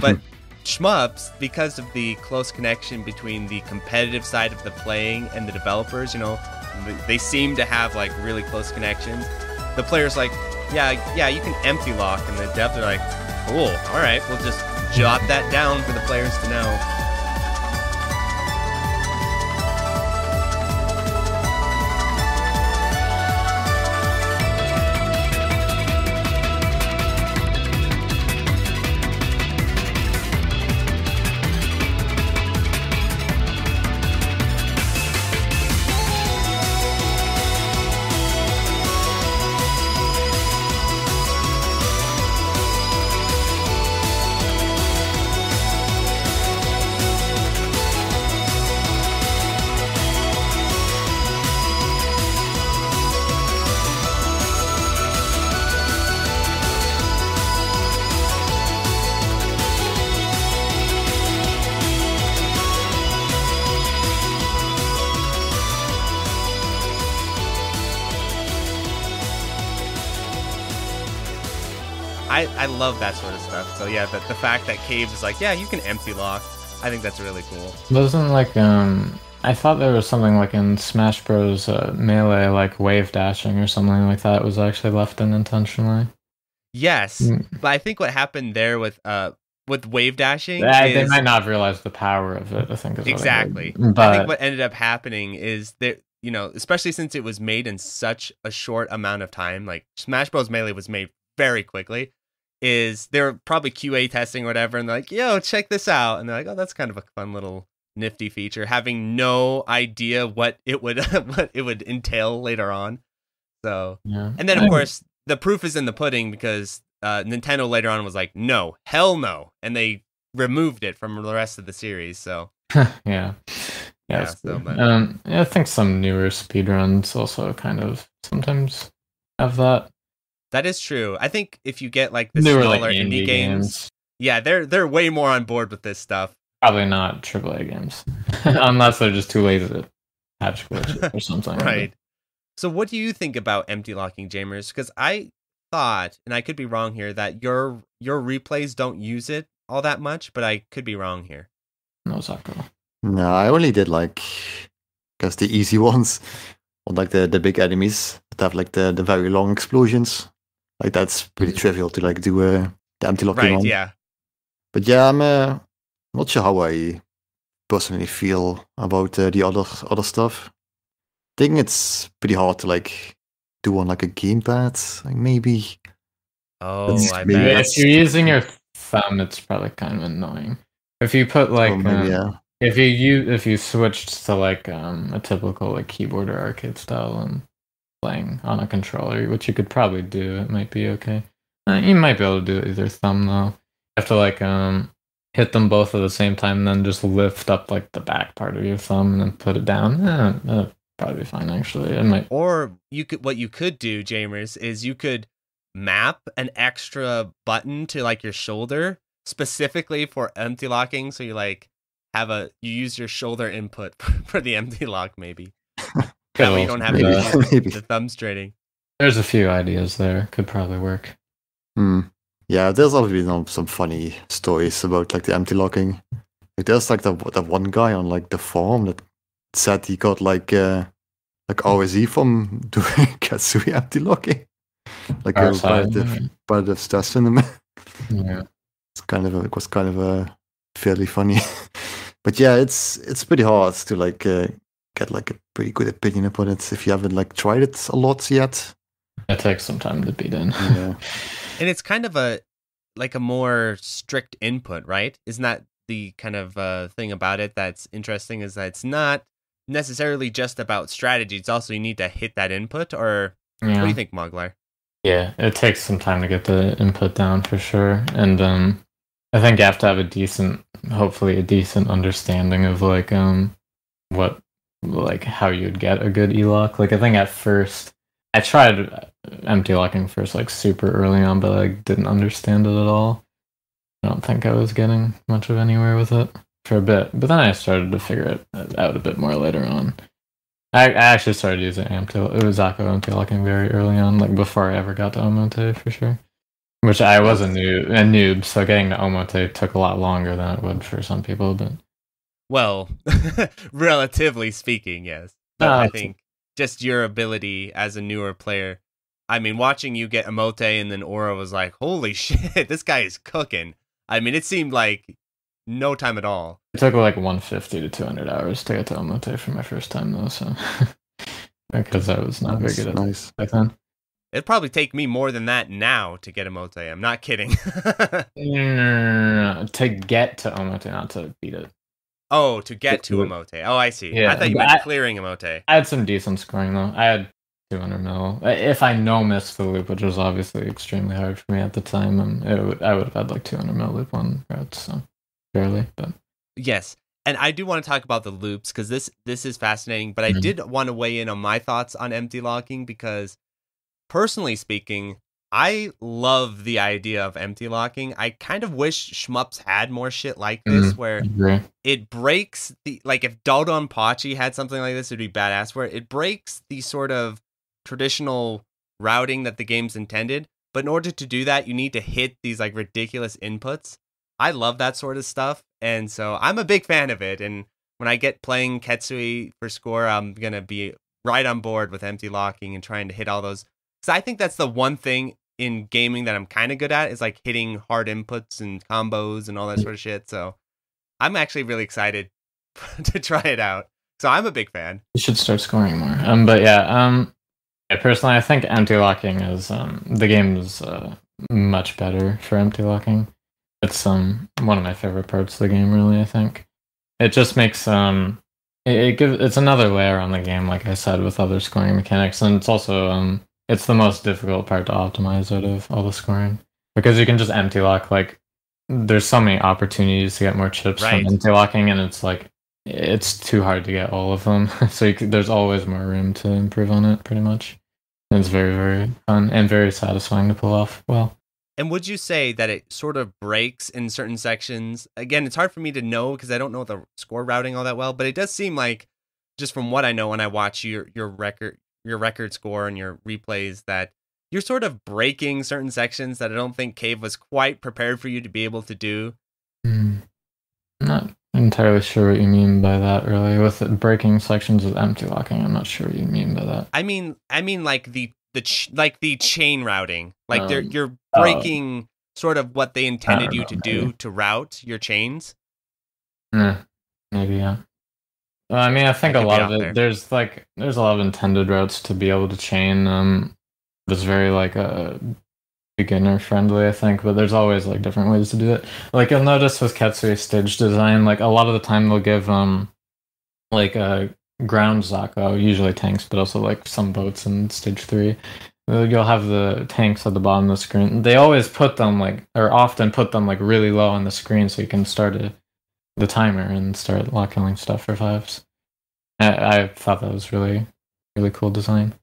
But shmups, because of the close connection between the competitive side of the playing and the developers, you know, they seem to have like really close connections. The players like, yeah, yeah, you can empty lock, and the devs are like, cool, all right, we'll just jot that down for the players to know. Love that sort of stuff. So yeah, the, the fact that Cave is like, yeah, you can empty lock. I think that's really cool. Wasn't like um I thought there was something like in Smash Bros. Uh, Melee, like wave dashing or something like that was actually left in intentionally. Yes, Mm. but I think what happened there with uh with wave dashing They, they might not realize the power of it. I think is what I heard. exactly. But I think what ended up happening is that you know, especially since it was made in such a short amount of time, like Smash Bros. Melee was made very quickly. Is they're probably QA testing or whatever, and they're like, "Yo, check this out," and they're like, "Oh, that's kind of a fun little nifty feature," having no idea what it would what it would entail later on. So yeah. And then, of course, the proof is in the pudding because uh, Nintendo later on was like, no, hell no. And they removed it from the rest of the series. So, yeah. Yeah, Yeah, so, but- um, yeah, I think some newer speedruns also kind of sometimes have that. That is true. I think if you get like the newer smaller like indie, games, yeah, they're they're way more on board with this stuff. probably not AAA games, unless they're just too lazy to patch glitches or something. Right. So, what do you think about empty locking Jaimers? Because I thought, and I could be wrong here, that your your replays don't use it all that much, but I could be wrong here. No, Zako. No, I only did like, guess the easy ones, or like the the big enemies that have like the the very long explosions. Like that's pretty trivial to like do uh, the empty locking Right? on. Yeah. But yeah, I'm uh, not sure how I personally feel about uh, the other other stuff. I think it's pretty hard to like do on like a gamepad. Like maybe Oh, That's I maybe bet. If you're using your thumb, it's probably kind of annoying. If you put like, or maybe um, yeah. if you use, if you switched to like um, a typical like keyboard or arcade style and playing on a controller, which you could probably do, it might be okay. Uh, you might be able to do it with your thumb though. You have to like um hit them both at the same time, and then just lift up like the back part of your thumb and then put it down. Eh, that'd probably be fine actually. It might. Or you could what you could do, Jaimers, is you could map an extra button to like your shoulder specifically for empty locking. So you like have a you use your shoulder input for the empty lock maybe. That way you don't have maybe to use maybe. the thumb straining. There's a few ideas there. Could probably work. Hmm. Yeah, there's obviously some, some funny stories about like the empty locking. Like there's like the that one guy on like the forum that said he got like uh like RSE from doing Ketsui empty locking. Like a Outside, repetitive, repetitive stress in him. yeah. It's kind of a, it was kind of a fairly funny. but yeah, it's it's pretty hard to like uh, get like a pretty good opinion upon it if you haven't like tried it a lot yet. It takes some time to beat in. Yeah. And it's kind of a like a more strict input, right? Isn't that the kind of uh, thing about it that's interesting? Is that it's not necessarily just about strategy. It's also you need to hit that input. Or what do you think, Moglar? Yeah, it takes some time to get the input down for sure. And um I think you have to have a decent hopefully a decent understanding of like um what like how you'd get a good e-lock. Like I think at first I tried empty locking first like super early on but I didn't understand it at all. I don't think I was getting much of anywhere with it for a bit. But then I started to figure it out a bit more later on. I, I actually started using empty. It was Zako empty locking very early on, like before I ever got to Omote for sure. Which I was a new a noob, so getting to Omote took a lot longer than it would for some people. But Well, relatively speaking, yes. But Ah, I think just your ability as a newer player. I mean, watching you get Omote and then Ura was like, holy shit, this guy is cooking. I mean, it seemed like no time at all. it took like 150 to 200 hours to get to Omote for my first time though, so because I was not very good at it nice. back then. It'd probably take me more than that now to get Omote. I'm not kidding. No, no, no, no, no, To get to Omote, not to beat it. Oh, to get to Yeah. Omote. Oh, I see. Yeah. I thought you but meant I- clearing Omote. I had some decent scoring though. I had 200 mil. If I no missed the loop, which was obviously extremely hard for me at the time, and it would, I would have had like 200 mil loop on routes, so barely. But Yes. And I do want to talk about the loops because this this is fascinating, but I Mhm. did want to weigh in on my thoughts on empty locking because personally speaking, I love the idea of empty locking. I kind of wish shmups had more shit like this Mhm. where agree. it breaks the like if Dodonpachi had something like this, it'd be badass. Where it breaks the sort of traditional routing that the game's intended, but in order to do that, you need to hit these like ridiculous inputs. I love that sort of stuff, and so I'm a big fan of it. And when I get playing Ketsui for score, I'm gonna be right on board with empty locking and trying to hit all those. Because I think that's the one thing in gaming that I'm kind of good at is like hitting hard inputs and combos and all that sort of shit. So I'm actually really excited to try it out. So I'm a big fan. You should start scoring more. Um, but yeah, um, yeah, personally, I think empty locking is um the game is uh, much better for empty locking. It's um one of my favorite parts of the game. Really, I think it just makes um it, it gives it's another layer on the game, like I said, with other scoring mechanics, and it's also um it's the most difficult part to optimize out of all the scoring because you can just empty lock like there's so many opportunities to get more chips Right. from empty locking and it's like it's too hard to get all of them so you c there's always more room to improve on it pretty much and it's very very fun and very satisfying to pull off well And would you say that it sort of breaks in certain sections? Again, it's hard for me to know because I don't know the score routing all that well, but it does seem like just from what I know when I watch your your record your record score and your replays that you're sort of breaking certain sections that I don't think Cave was quite prepared for you to be able to do. I'm not entirely sure what you mean by that really with it breaking sections with empty locking i'm not sure what you mean by that I mean, I mean like the the ch- like the chain routing. Like they're Um, you're oh. breaking sort of what they intended you know, to do to route your chains. Yeah, maybe yeah. Well, I mean, I think I a lot of it. there. There's like there's a lot of intended routes to be able to chain. Um, it's very like a beginner friendly, I think. But there's always like different ways to do it. Like you'll notice with Ketsui stage design, like a lot of the time they'll give um, like a ground Zako, usually tanks, but also like some boats in stage three. Uh, You'll have the tanks at the bottom of the screen. They always put them like, or often put them like really low on the screen so you can start a the timer and start locking stuff for fives. I, I thought that was really, really cool design.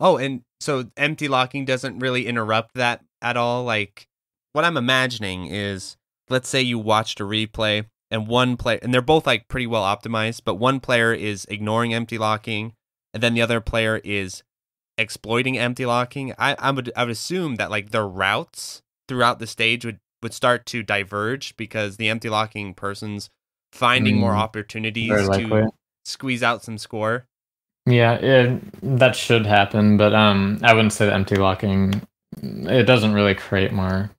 Oh, and so empty locking doesn't really interrupt that at all. Like what I'm imagining is let's say you watched a replay and one player and they're both like pretty well optimized, but one player is ignoring empty locking and then the other player is exploiting empty locking. I, I would I would assume that like their routes throughout the stage would, would start to diverge because the empty locking person's finding more Mm, opportunities to squeeze out some score. Yeah, it, that should happen, but um, I wouldn't say that empty locking. It doesn't really create more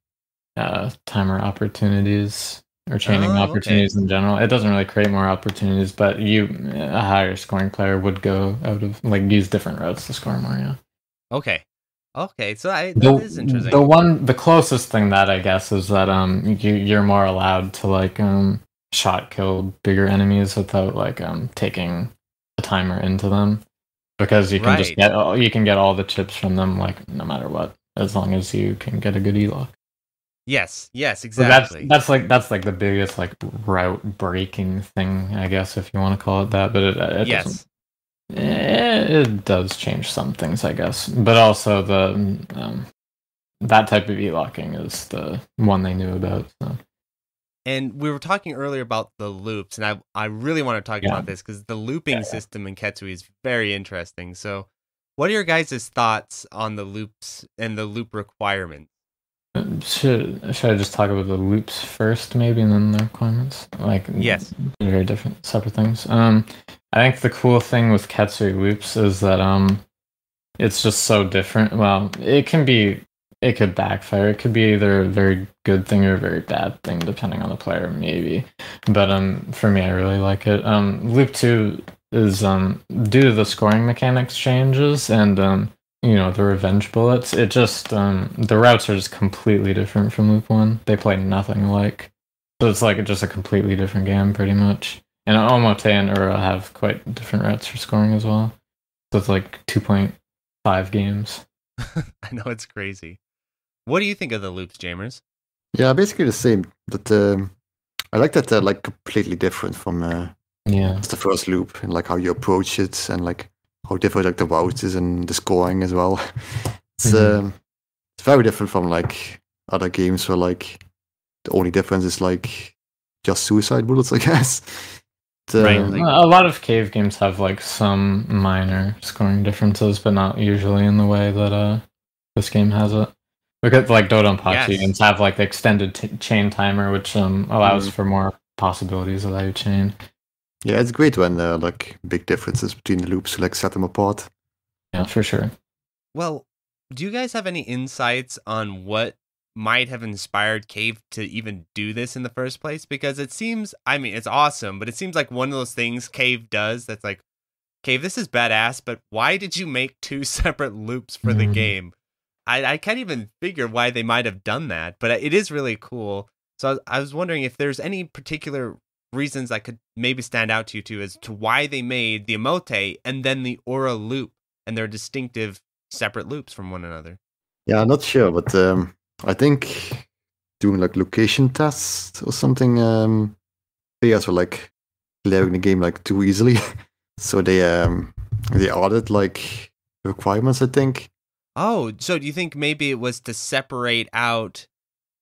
uh, timer opportunities or chaining Oh, okay. opportunities in general. It doesn't really create more opportunities, but you a higher scoring player would go out of like use different routes to score more. Yeah. Okay. Okay, so I, that is interesting. The one, the closest thing that I guess is that um, you you're more allowed to like um shot kill bigger enemies without like um taking a timer into them because you can just get all- you can get all the chips from them like no matter what as long as you can get a good e-lock. Yes, yes, So exactly. that's that's like that's like the biggest like route breaking thing I guess if you want to call it that, but it, it doesn't yes. Eh, it does change some things, I guess, but also the um, that type of e-locking is the one they knew about. So. And we were talking earlier about the loops, and I I really want to talk Yeah. about this because the looping Yeah, yeah. system in Ketsui is very interesting. So, what are your guys' thoughts on the loops and the loop requirements? Uh, Should should I just talk about the loops first, maybe, and then the requirements? Like Yes. very different, separate things. Um, I think the cool thing with Ketsui loops is that um, it's just so different. Well, it can be, it could backfire. It could be either a very good thing or a very bad thing, depending on the player, maybe. But um, for me, I really like it. Um, loop two is um due to the scoring mechanics changes and um you know the revenge bullets it just um the routes are just completely different from loop one they play nothing alike so it's like just a completely different game pretty much and omote and ura have quite different routes for scoring as well so it's like 2.5 games I know it's crazy. What do you think of the loops, Jaimers? Yeah, basically the same. But um, I like that they're like completely different from uh, yeah the first loop and like how you approach it and like how different like the routes is and the scoring as well. It's Mhm. um, it's very different from like other games where like the only difference is like just suicide bullets, I guess. But, Right, um, like- a lot of cave games have like some minor scoring differences but not usually in the way that uh this game has it Look at like Dodonpachi Yes. and have like the extended t- chain timer, which um allows Mhm. for more possibilities of that chain. Yeah, it's great when there are like big differences between the loops to like set them apart. Yeah, for sure. Well, do you guys have any insights on what might have inspired Cave to even do this in the first place? Because it seems, I mean, it's awesome, but it seems like one of those things Cave does that's like, Cave, this is badass, but why did you make two separate loops for the Mhm. game? I, I can't even figure why they might have done that, but it is really cool. So I was, I was wondering if there's any particular reasons that could maybe stand out to you too as to why they made the Omote and then the Ura loop and their distinctive separate loops from one another. Yeah, I'm not sure, but um, I think doing like location tests or something, um, players were like clearing the game like too easily, so they um they added like requirements. I think. Oh, so do you think maybe it was to separate out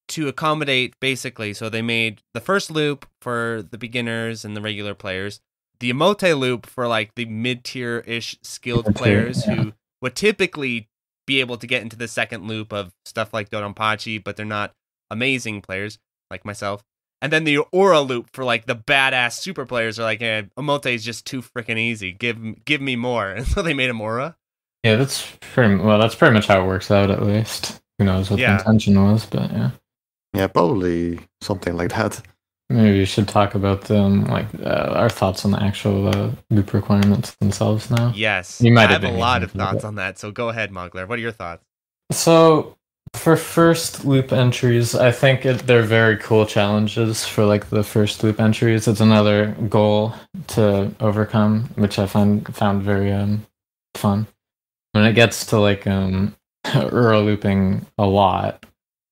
to accommodate basically so they made the first loop for the beginners and the regular players, the Omote loop for like the mid-tier ish skilled players yeah. who would typically be able to get into the second loop of stuff like Dodonpachi, but they're not amazing players like myself. And then the Ura loop for like the badass super players are like, eh, Omote is just too freaking easy. Give give me more. And so they made him Ura. Yeah, that's pretty well. That's pretty much how it works out, at least. Who knows what Yeah. the intention was, but yeah. Yeah, probably something like that. Maybe we should talk about um like uh, our thoughts on the actual uh, loop requirements themselves now. Yes. You might I have have a lot of thoughts on that. So go ahead, Moglar. What are your thoughts? So for first loop entries, I think it, they're very cool challenges for like the first loop entries. It's another goal to overcome, which I find found very um fun. When it gets to like um looping a lot,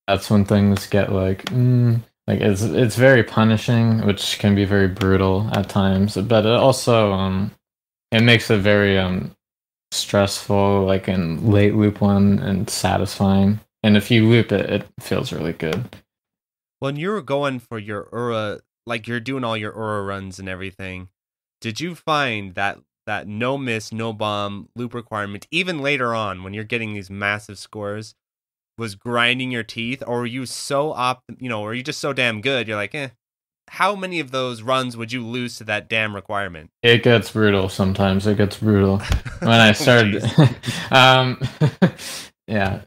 that's when things get like mm, like it's it's very punishing, which can be very brutal at times. But it also um it makes it very um stressful, like in late loop one, and satisfying. And if you loop it, it feels really good. When you were going for your Ura, like you're doing all your Ura runs and everything, did you find that that no miss, no bomb loop requirement, even later on when you're getting these massive scores, was grinding your teeth, or were you so op, you know, were you just so damn good? You're like, eh. How many of those runs would you lose to that damn requirement? It gets brutal sometimes. It gets brutal. when I Oh, started, um, yeah,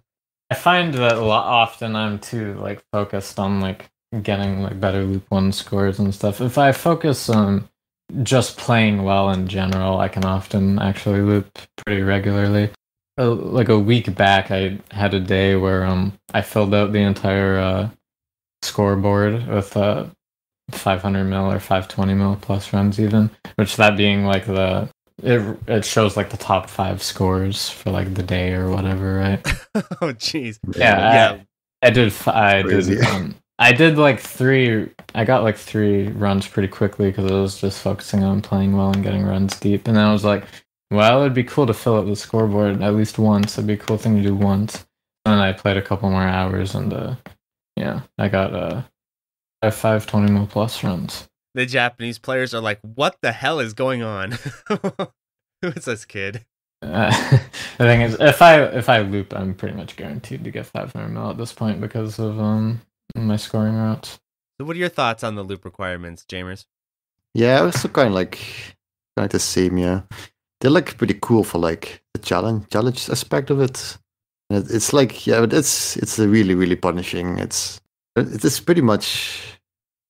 I find that a lot often I'm too like focused on like getting like better loop one scores and stuff. If I focus on just playing well in general, I can often actually loop pretty regularly. Uh, like a week back, I had a day where um I filled out the entire uh, scoreboard with uh 500 mil or 520 mil plus runs even, which that being like the it it shows like the top five scores for like the day or whatever, right? oh, jeez. Yeah, Yeah. I, I did. f- I Crazy. did. Um, I did like three. I got like three runs pretty quickly because I was just focusing on playing well and getting runs deep. And then I was like, well, it would be cool to fill up the scoreboard at least once. It'd be a cool thing to do once. And then I played a couple more hours, and uh, yeah, I got uh, five five twenty mil plus runs. The Japanese players are like, what the hell is going on? Who is this kid? Uh, the thing is, if I if I loop, I'm pretty much guaranteed to get 500 mil at this point because of um my scoring routes. So, what are your thoughts on the loop requirements, Jaimers? Yeah, it was so kind of like kind of the same. Yeah, they're like pretty cool for like the challenge challenge aspect of it. And it- It's like yeah, but it's it's really really punishing. It's it is pretty much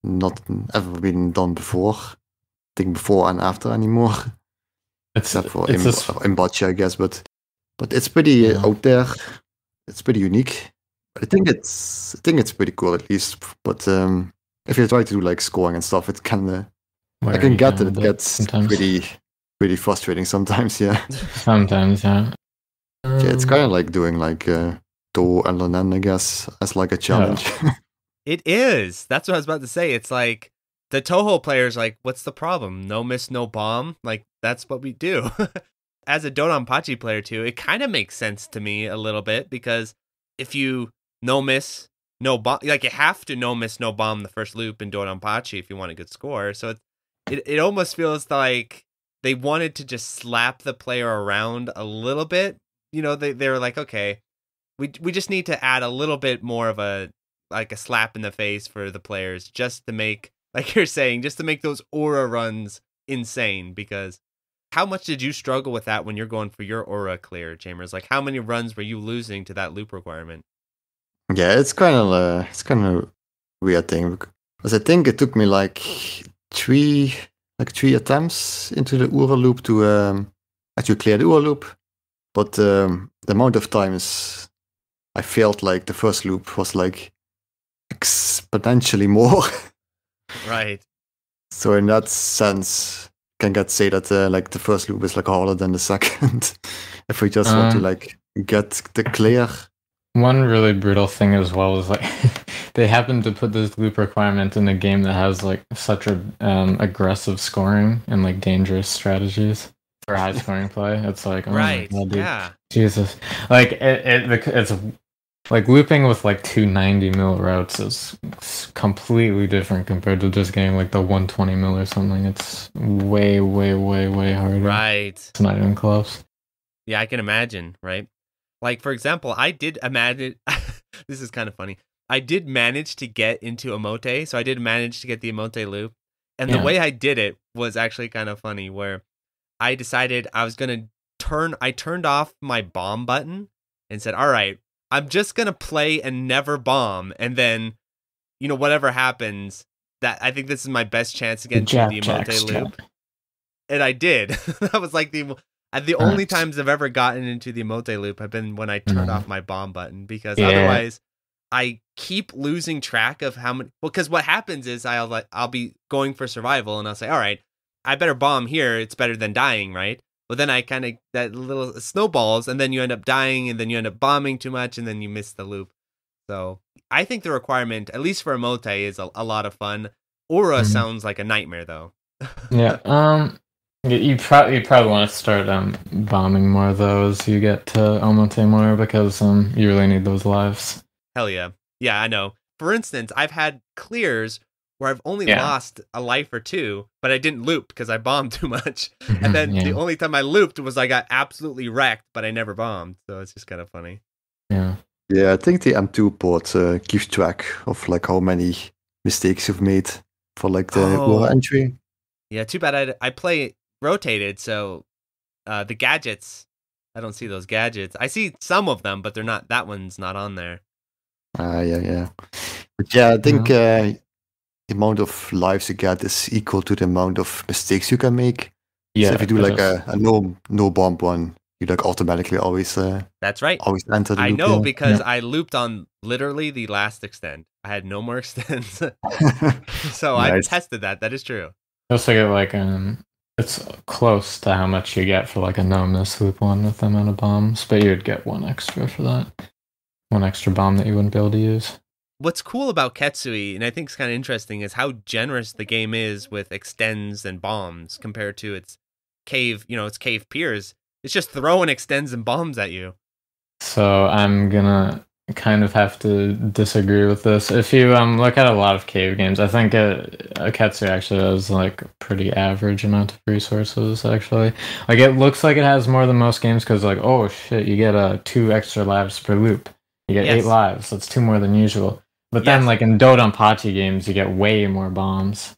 not ever been done before. I think before and after anymore, It's except for it's this, I guess. But but it's pretty uh, Yeah. out there. It's pretty unique. I think it's I think it's pretty cool at least. But um, if you try to do like scoring and stuff, it can. Uh, I can get that it gets sometimes. pretty pretty frustrating sometimes. Yeah, Sometimes, yeah. yeah it's Um, kind of like doing like uh, Do and Lonen, I guess, as like a challenge. It is. That's what I was about to say. It's like the Touhou players like, what's the problem? No miss, no bomb. Like that's what we do. As a Dodonpachi player too, it kind of makes sense to me a little bit because if you no miss, no bomb, like you have to no miss, no bomb the first loop in Dodonpachi if you want a good score. So it it, it almost feels like they wanted to just slap the player around a little bit. You know, they they were like, okay, we we just need to add a little bit more of a like a slap in the face for the players just to make like you're saying just to make those Ura runs insane because how much did you struggle with that when you're going for your Ura clear chambers like how many runs were you losing to that loop requirement Yeah, it's kind of uh, it's kind of weird thing because I think it took me like three like three attempts into the Ura loop to um, actually clear the Ura loop, but um, the amount of times I felt like the first loop was like exponentially more. right so in that sense, can get say that uh, like the first loop is like harder than the second if we just want to Um, like get the clear. One really brutal thing as well is like they happen to put this loop requirement in a game that has like such a um, aggressive scoring and like dangerous strategies for high scoring play. It's like oh right God, yeah Jesus, like it, it, it's like looping with like two ninety mil routes is completely different compared to just getting like the one twenty mil or something. It's way, way, way, way harder. right It's not even close. Yeah, I can imagine, right? Like for example, I did imagine this is kind of funny. I did manage to get into Omote, so I did manage to get the Omote loop. And the way I did it was actually kind of funny where I decided I was going to turn I turned off my bomb button and said, "All right, I'm just going to play and never bomb and then you know whatever happens that I think this is my best chance to get into Jab the Omote loop." and I did. that was like the uh, the only times I've ever gotten into the Omote loop have been when I turned Mhm. off my bomb button because Yeah. otherwise I keep losing track of how many. Well, because what happens is I'll like I'll be going for survival and I'll say, all right, I better bomb here. It's better than dying, right? But then I kind of that little snowballs, and then you end up dying, and then you end up bombing too much, and then you miss the loop. So I think the requirement, at least for Omote, is a, a lot of fun. Ura Mhm. sounds like a nightmare though. Yeah. Um. You, you probably you probably want to start um bombing more of those. you get to Omote more because um you really need those lives. Hell yeah. Yeah, I know. For instance, I've had clears where I've only Yeah. lost a life or two, but I didn't loop because I bombed too much. And then yeah. the only time I looped was I got absolutely wrecked, but I never bombed. So it's just kind of funny. yeah. Yeah, I think the M2 port uh, keeps track of like how many mistakes you've made for like the Oh. Ura entry. Yeah, too bad I, I play rotated, so uh, the gadgets, I don't see those gadgets. I see some of them, but they're not, that one's not on there. Ah, yeah, yeah. But yeah, I think uh, the amount of lives you get is equal to the amount of mistakes you can make. Yeah. so if you do like a, a no no bomb one, you like automatically always uh, That's right. always enter the I loop. know yeah. because I looped on literally the last extend. I had no more extends. so I tested that. That is true. You also get like um it's close to how much you get for like a no miss loop one with the amount of bombs, but you'd get one extra for that. One extra bomb that you wouldn't be able to use. What's cool about Ketsui, and I think it's kind of interesting, is how generous the game is with extends and bombs compared to its cave, you know, its cave peers. It's just throwing extends and bombs at you. So I'm gonna kind of have to disagree with this. If you um look at a lot of cave games, I think uh, Aketsu actually has like a pretty average amount of resources. Actually, like it looks like it has more than most games because like oh shit, you get uh two extra lives per loop. You get Yes. eight lives. That's two more than usual. But then like in Dodonpachi games, you get way more bombs.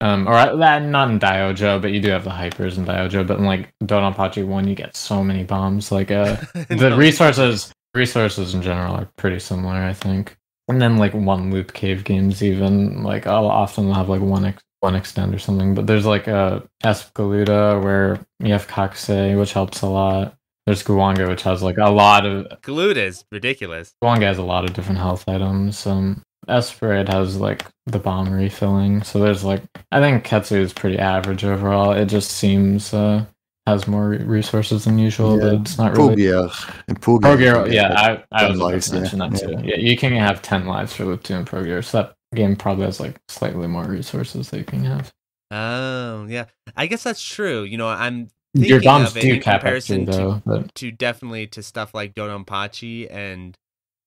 Um, or uh, that not in Daioujou, but you do have the hypers in Daioujou. But in like Dodonpachi one, you get so many bombs. Like uh, the resources resources in general are pretty similar i think and then like one loop cave games even like i'll often have like one ex- one extend or something but there's like a Espgaluda where you have kakusei which helps a lot there's Guwange which has like a lot of Glued is ridiculous. Guwange has a lot of different health items um Esprade has like the bomb refilling so there's like i think ketsu is pretty average overall it just seems uh has more re- resources than usual Yeah. but it's not really Progear. In Progear, you Pro can get, yeah, I, I 10 was about lives, to yeah. mention that too. Yeah, you can have ten lives for Loop Two and Progear, so that game probably has like slightly more resources that you can have. Oh, yeah. I guess that's true. You know, I'm Your thinking bombs of it do in comparison XP to though, but to definitely to stuff like Dodonpachi and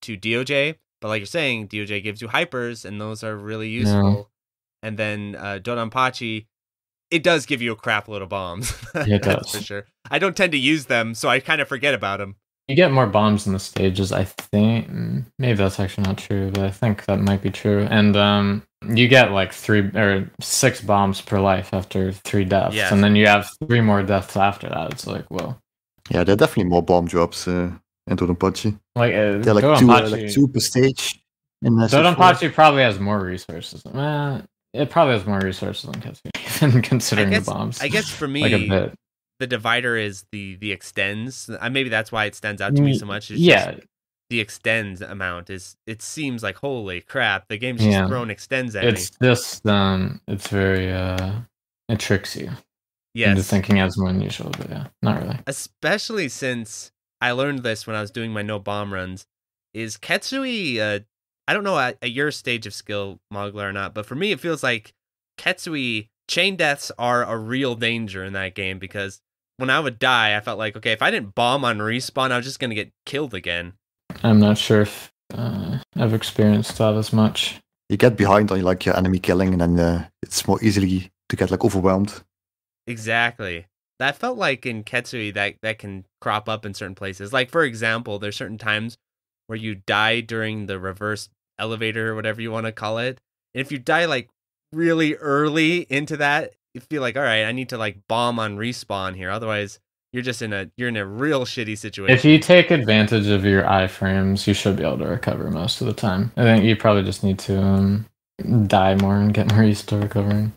to DOJ. But like you're saying, DOJ gives you hypers, and those are really useful. And then uh, Dodonpachi, it does give you a crap load of bombs. It does. for sure. I don't tend to use them, so I kind of forget about them. You get more bombs in the stages, I think. Mm, Maybe that's actually not true, but I think that might be true. And um, you get like three or six bombs per life after three deaths, Yes. and then you have three more deaths after that. It's like, well, Yeah, there are definitely more bomb drops uh, in Dodonpachi. like uh, They're like two, uh, Dodonpachi- like two per stage. In Dodonpachi probably has more resources. Eh, it probably has more resources than Ketsui, even considering guess- the bombs. I guess for me, like a bit. The divider is the the extends. Uh, maybe that's why it stands out to me so much. It's just yeah, the extends amount is. It seems like holy crap. The game's just Yeah. throwing extends at it's me. just um, it's very uh, it tricks you into thinking as more than usual, but yeah, not really. especially since I learned this when I was doing my no bomb runs. Is Ketsui? Uh, I don't know at, at your stage of skill, Moglar or not, but for me, it feels like Ketsui chain deaths are a real danger in that game because when I would die, I felt like okay, if I didn't bomb on respawn, I was just gonna get killed again. I'm not sure if uh, I've experienced that as much. You get behind on like your enemy killing, and then uh, it's more easily to get like overwhelmed. Exactly. That felt like in Ketsui that that can crop up in certain places. Like for example, there's certain times where you die during the reverse elevator or whatever you want to call it. And if you die like really early into that, you feel like all right, I need to like bomb on respawn here. Otherwise, you're just in a you're in a real shitty situation. If you take advantage of your iframes, you should be able to recover most of the time. I think you probably just need to um, die more and get more used to recovering.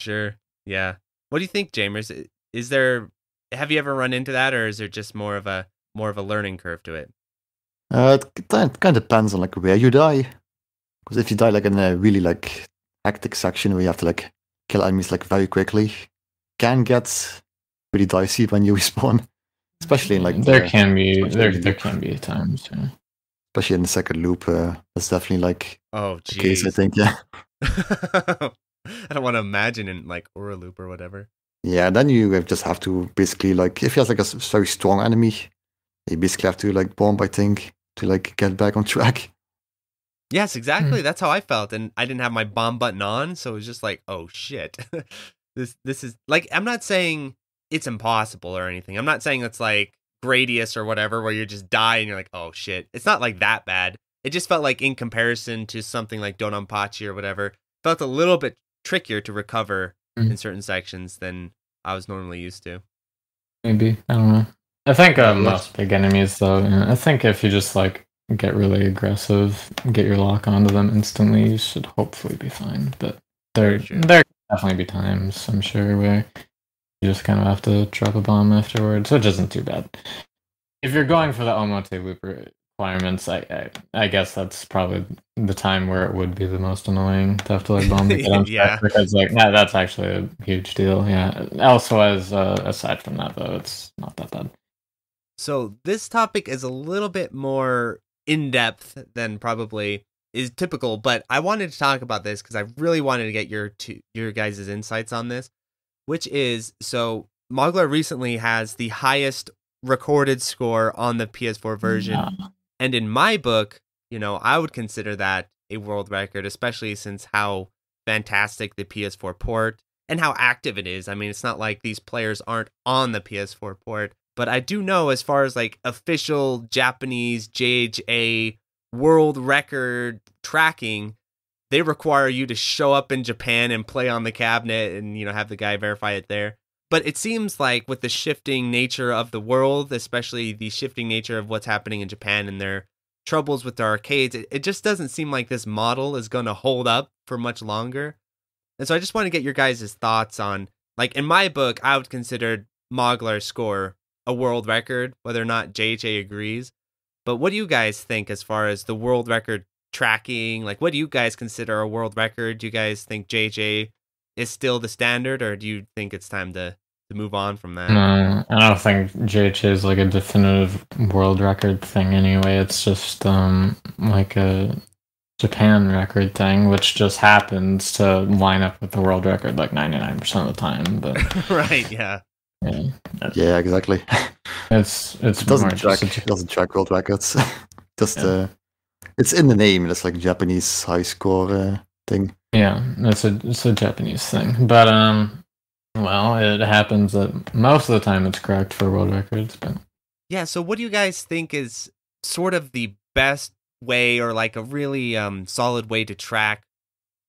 Sure. Yeah. What do you think, Jaimers? Is there have you ever run into that or is there just more of a more of a learning curve to it? Uh, it kind of depends on like where you die. Because if you die like in a really like hectic section where you have to like kill enemies like very quickly, can get pretty dicey when you respawn. Especially in like there the- can be there the there can be times. Yeah. especially in the second loop. Uh, that's definitely like Oh, the case. I think. Yeah. I don't want to imagine in like Ura Loop or whatever. Yeah. Then you just have to basically like if you have like a very strong enemy, you basically have to like bomb. I think to like get back on track. Yes, exactly. Hmm. That's how I felt, and I didn't have my bomb button on, so it was just like, oh shit, this this is like I'm not saying it's impossible or anything. I'm not saying it's like Gradius or whatever, where you just die and you're like, oh shit. It's not like that bad. It just felt like in comparison to something like Dodonpachi or whatever, felt a little bit trickier to recover Mhm. in certain sections than I was normally used to. Maybe I don't know. I think uh, most big enemies, though. yeah, I think if you just like get really aggressive, get your lock onto them instantly, you should hopefully be fine. But there, there definitely be times I'm sure where you just kind of have to drop a bomb afterwards, which isn't too bad. If you're going for the Omote loop requirements, I, I I guess that's probably the time where it would be the most annoying to have to like bomb get Yeah. because like that, that's actually a huge deal. Yeah. Elsewise, uh, aside from that though, it's not that bad. So this topic is a little bit more in depth than probably is typical, but I wanted to talk about this because I really wanted to get your two, your guys' insights on this, which is so Moglar recently has the highest recorded score on the PS4 version, Yeah. and in my book, you know, I would consider that a world record, especially since how fantastic the PS4 port and how active it is. I mean, it's not like these players aren't on the PS4 port, but I do know as far as like official Japanese JHA world record tracking, they require you to show up in Japan and play on the cabinet and you know have the guy verify it there. But it seems like with the shifting nature of the world, especially the shifting nature of what's happening in Japan and their troubles with their arcades, it, it just doesn't seem like this model is going to hold up for much longer. And so I just want to get your guys' thoughts on like in my book, I would consider Moglar's score a world record, whether or not JHA agrees. But what do you guys think as far as the world record tracking? Like, what do you guys consider a world record? Do you guys think JHA is still the standard, or do you think it's time to, to move on from that? No, I don't think JH is like a definitive world record thing anyway. It's just um like a Japan record thing, which just happens to line up with the world record like ninety nine percent of the time. But right, yeah. Yeah, Yeah, exactly. it's it's It doesn't track. It doesn't track world records. Just Yeah. uh, it's in the name. It's like Japanese high score uh, thing. Yeah, it's a it's a Japanese thing, but um, well, it happens that most of the time it's correct for world records, but Yeah, so what do you guys think is sort of the best way or like a really um solid way to track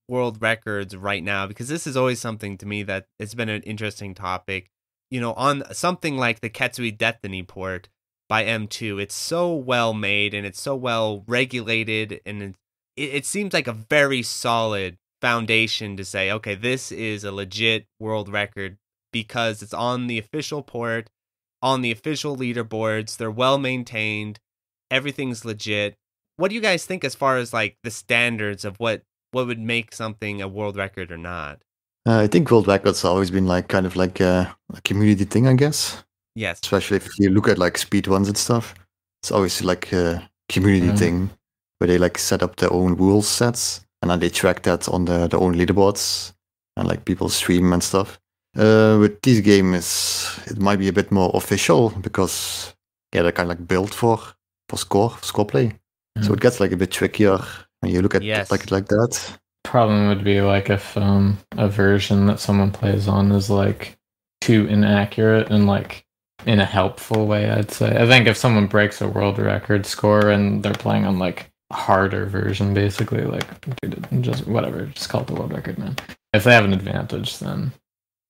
world records right now because this is always something to me that it's been an interesting topic. You know, on something like the Ketsui Deathtiny port by M2, it's so well made and it's so well regulated and it, it seems like a very solid foundation to say, okay, this is a legit world record because it's on the official port, on the official leaderboards, they're well maintained, everything's legit. What do you guys think as far as like the standards of what what would make something a world record or not? Uh, I think world records have always been like kind of like a, a community thing, I guess. Yes. Especially if you look at like speed ones and stuff, it's always like a community Mhm. thing where they like set up their own rules sets and then they track that on the their own leaderboards and like people stream and stuff. Uh, with this game is it might be a bit more official because yeah they're kind of like built for for score score play, so Mm. it gets like a bit trickier when you look at Yes. it like like that. Problem would be like if um a version that someone plays on is like too inaccurate and like in a helpful way, I'd say. I think if someone breaks a world record score and they're playing on like harder version, basically, like just whatever, just call it the world record, man. If they have an advantage, then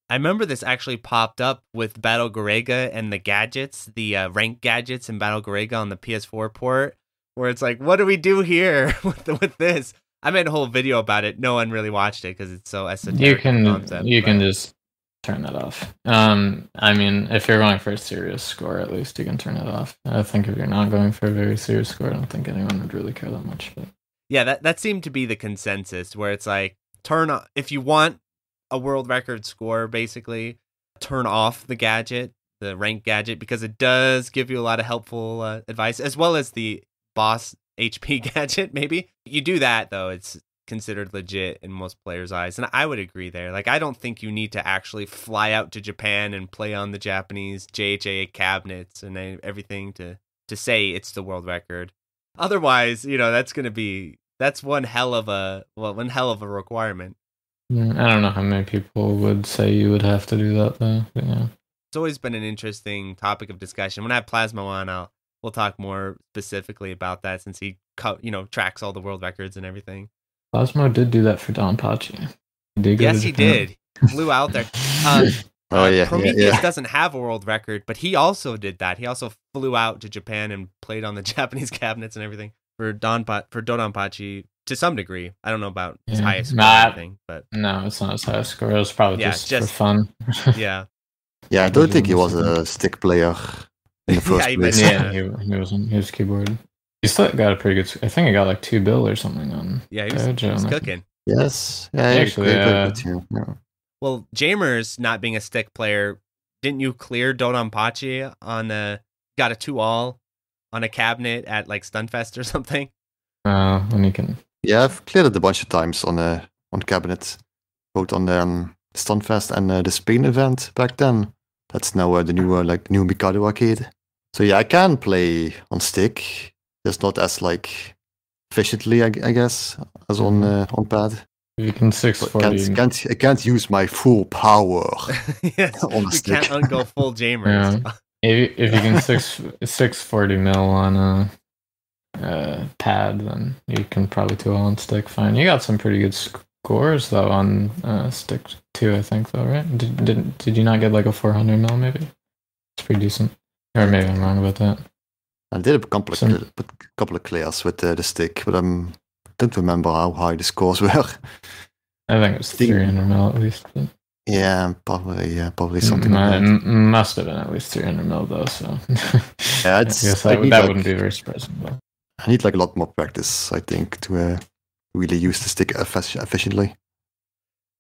I remember this actually popped up with Battle Garegga and the gadgets, the uh, rank gadgets in Battle Garegga on the PS4 port, where it's like, what do we do here with with this? I made a whole video about it. No one really watched it because it's so esoteric. you can concept, you can just turn that off. Um, I mean, if you're going for a serious score, at least you can turn it off. I think if you're not going for a very serious score, I don't think anyone would really care that much. But yeah, that that seemed to be the consensus where it's like turn on if you want a world record score, basically turn off the gadget, the rank gadget, because it does give you a lot of helpful uh, advice as well as the boss HP gadget. Maybe you do that though, it's considered legit in most players' eyes, and I would agree there. Like, I don't think you need to actually fly out to Japan and play on the Japanese JHA cabinets and everything to to say it's the world record. Otherwise, you know, that's going to be that's one hell of a well, one hell of a requirement. I don't know how many people would say you would have to do that though. But yeah. It's always been an interesting topic of discussion. When I have Plasmo on, I'll we'll talk more specifically about that since he co- you know tracks all the world records and everything. Plasmo did do that for Don Pachi. He did go yes, he Japan. did. He flew out there. Uh, Oh Uh, yeah, yeah, Prometheus yeah. doesn't have a world record, but he also did that. He also flew out to Japan and played on the Japanese cabinets and everything for Don pa- for Dodonpachi to some degree. I don't know about his Yeah. highest score Nah. or anything, but No, it's not his highest score. It was probably Yeah, just, just- for fun. yeah, Yeah, I don't think he was a stick player in the first Yeah, he place. yeah, he, he was he was keyboard. He still got a pretty good. I think he got like two bill or something on. yeah, he was, Dojo, he was I- cooking. Yes, yeah, Actually, very, very uh, yeah, yeah. Well, Jaimers not being a stick player, didn't you clear Dodonpachi on a got a two all on a cabinet at like Stunfest or something? Uh, when he can. Yeah, I've cleared it a bunch of times on uh, on cabinet, both on the um, Stunfest and uh, the Spain event back then. That's now uh, the new uh, like new Mikado arcade. So yeah, I can play on stick, just not as like efficiently, I, I guess, as on uh, on pad. You can six But forty. can't, can't I can't use my full power. yes, On you stick. can't go full Jaimers. If, if you can six six forty mil on a, uh pad, then you can probably do it on stick fine. You got some pretty good scores though on uh, stick two, I think though, right? Did did did you not get like a four hundred mil maybe? It's pretty decent. Or maybe I'm wrong about that. I did a couple of Some- a couple of clears with uh, the stick, but I don't remember how high the scores were. I think it was three hundred mil at least. But yeah, probably yeah, probably something m- like that. m- must have been at least three hundred mil though. So Yeah, I it's- guess I that, need, that like- wouldn't be very surprising. But. I need like a lot more practice, I think, to uh, really use the stick efficiently.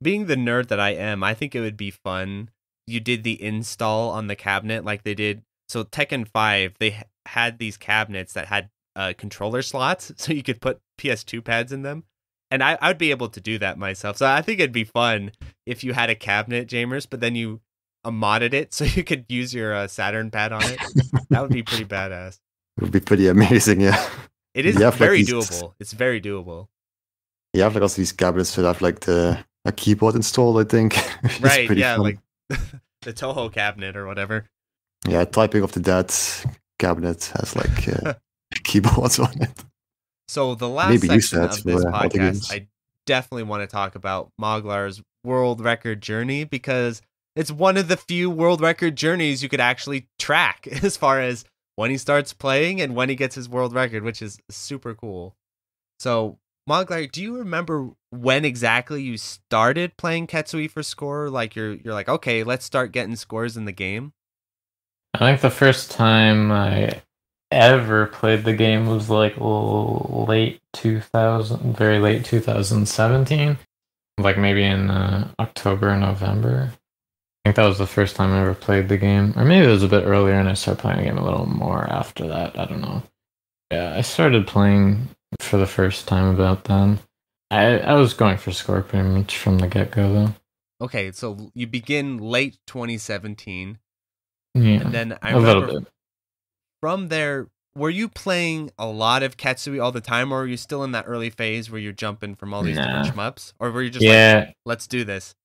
Being the nerd that I am, I think it would be fun. You did the install on the cabinet like they did. So Tekken 5, they had these cabinets that had uh, controller slots, so you could put PS2 pads in them. And I, I'd be able to do that myself. So I think it'd be fun if you had a cabinet, Jaimers, but then you uh, modded it so you could use your uh, Saturn pad on it. that would be pretty badass. It would be pretty amazing, yeah. It is You have, like, very doable. It's very doable. You have like also these cabinets that have like the a keyboard installed, I think. Right, yeah, fun. like the Touhou cabinet or whatever. yeah, typing of the dead cabinet has like uh, keyboards on it. So the last Maybe section that of this for, other games. podcast, I definitely want to talk about Moglar's world record journey because it's one of the few world record journeys you could actually track as far as when he starts playing and when he gets his world record, which is super cool. So, Moglar, do you remember when exactly you started playing Ketsui for score? Like you're you're like, okay, let's start getting scores in the game. I think the first time I ever played the game was like late 2000, very late 2017, like maybe in uh, October, November. I think that was the first time I ever played the game, or maybe it was a bit earlier, and I started playing the game a little more after that. I don't know. Yeah, I started playing for the first time about then. I I was going for score pretty much from the get go though. Okay, so you begin late 2017, Yeah, and then I a little remember bit. from there, were you playing a lot of Ketsui all the time, or were you still in that early phase where you're jumping from all these different shmups, or were you just like, Yeah, let's do this?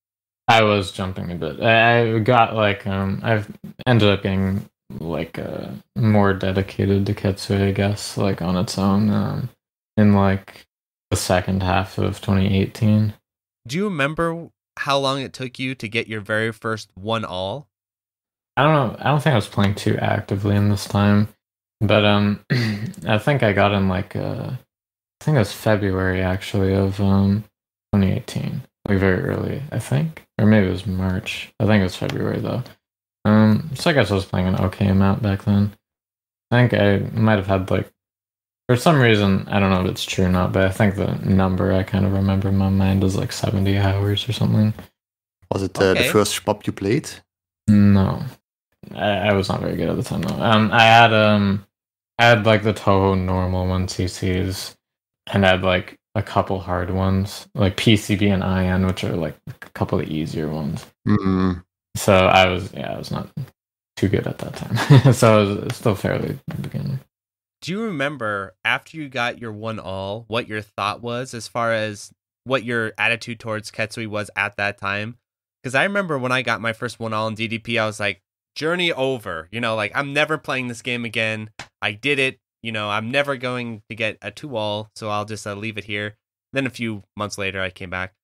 I was jumping a bit. I, got like um I've ended up getting like uh more dedicated to Ketsui, I guess, like on its own um in like the second half of 2018. Do you remember how long it took you to get your very first one all? I don't know. I don't think I was playing too actively in this time, but um, I think I got in like uh, I think it was February actually of um 2018, like very early, I think, or maybe it was March. I think it was February though. Um, so I guess I was playing an okay amount back then. I think I might have had like, for some reason, I don't know if it's true or not, but I think the number I kind of remember in my mind is like 70 hours or something. Was it uh, Okay. the first shmup you played? No, I, I was not very good at the time though. Um, I had um, I had like the Touhou normal one CCs, and I had like a couple hard ones, like PCB and IN, which are like a couple of easier ones. Mm, So I was, yeah, I was not too good at that time. so I was still fairly beginner. Do you remember after you got your one all what your thought was as far as what your attitude towards Ketsui was at that time? Because I remember when I got my first one all in DDP, I was like, journey over. You know, like I'm never playing this game again. I did it. You know, I'm never going to get a two all, so I'll just uh, leave it here. Then a few months later, I came back.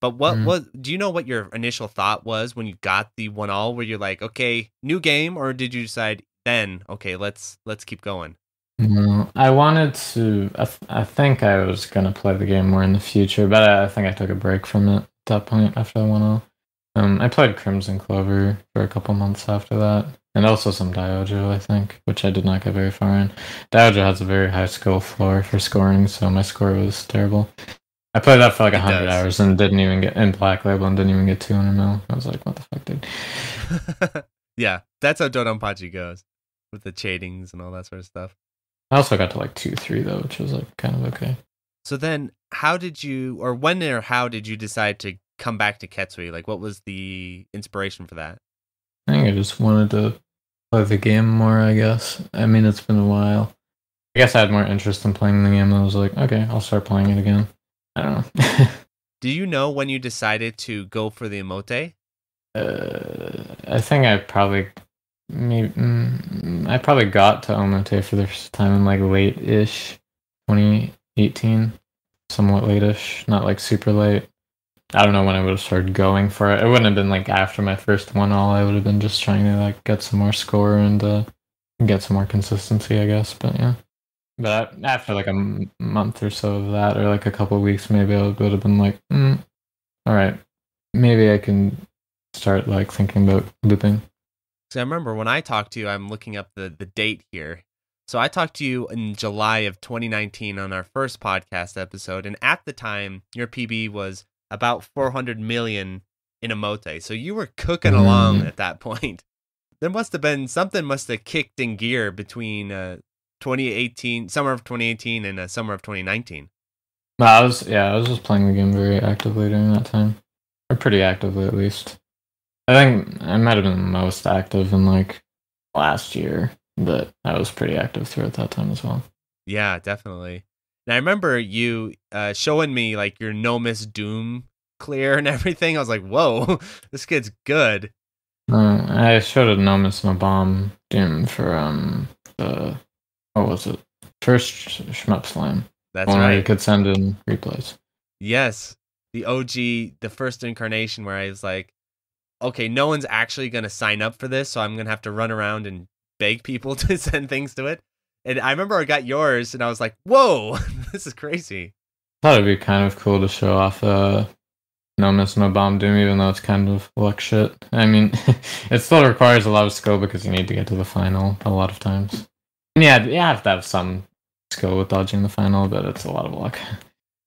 But what Mhm. was? Do you know what your initial thought was when you got the one all? Where you're like, okay, new game, or did you decide then, okay, let's let's keep going? No, I wanted to. I, th- I think I was gonna play the game more in the future, but I, I think I took a break from it at that point after I went off. Um, I played Crimson Clover for a couple months after that, and also some Daioujou, I think, which I did not get very far in. Daioujou has a very high skill floor for scoring, so my score was terrible. I played that for like hundred hours and didn't even get in Black Label and didn't even get two hundred mil. I was like, what the fuck, dude? yeah, that's how Dodonpachi goes with the shadings and all that sort of stuff. I also got to like two three though, which was like kind of okay. So then, how did you, or when or how did you decide to come back to Ketsui? Like, what was the inspiration for that? I think I just wanted to play the game more, I guess. I mean, it's been a while. I guess I had more interest in playing the game, and I was like, okay, I'll start playing it again. I don't know. Do you know when you decided to go for the Omote? uh, I think I probably, maybe, mm, I probably got to Omote for the first time in like late ish 2018, somewhat late ish, not like super late. I don't know when I would have started going for it. It wouldn't have been like after my first one all. I would have been just trying to like get some more score and uh, get some more consistency, I guess. But yeah. But after like a m- month or so of that, or like a couple weeks, maybe I would have been like, mm, all right, maybe I can start like thinking about looping. So I remember when I talked to you, I'm looking up the, the date here. So I talked to you in July of 2019 on our first podcast episode, and at the time, your PB was about 400 million in Omote. So you were cooking along Mm. at that point. There must have been something must have kicked in gear between uh, 2018, summer of 2018, and uh, summer of 2019. I was yeah, I was just playing the game very actively during that time, or pretty actively at least. I think I might have been most active in like last year, but I was pretty active throughout that time as well. Yeah, definitely. And I remember you uh, showing me like your no miss doom clear and everything. I was like, whoa, this kid's good. Uh, I showed a no miss bomb doom for um the what was it? First sh- Shmup Slam. That's one where you could send in replays. Yes. The OG, the first incarnation where I was like, okay, no one's actually going to sign up for this, so I'm going to have to run around and beg people to send things to it. And I remember I got yours and I was like, whoa, this is crazy. thought it'd be kind of cool to show off uh no miss no bomb doom even though it's kind of luck shit i mean it still requires a lot of skill because you need to get to the final a lot of times and yeah you have to have some skill with dodging the final but it's a lot of luck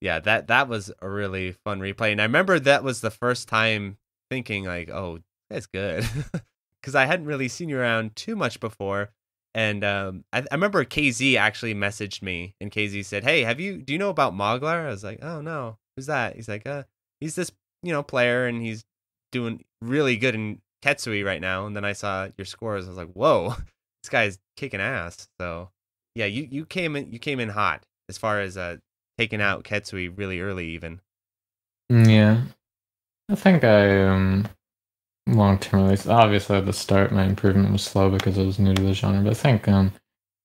Yeah, that that was a really fun replay. And I remember that was the first time thinking like, oh, that's good. Cuz I hadn't really seen you around too much before. And um, I, I remember KZ actually messaged me, and KZ said, "Hey, have you? Do you know about Moglar?" I was like, "Oh no, who's that?" He's like, "Uh, he's this you know player, and he's doing really good in Ketsui right now." And then I saw your scores. I was like, "Whoa, this guy's kicking ass." So yeah, you you came in you came in hot as far as uh taking out Ketsui really early, even. yeah i think i um long term at least obviously at the start my improvement was slow because i was new to the genre but i think um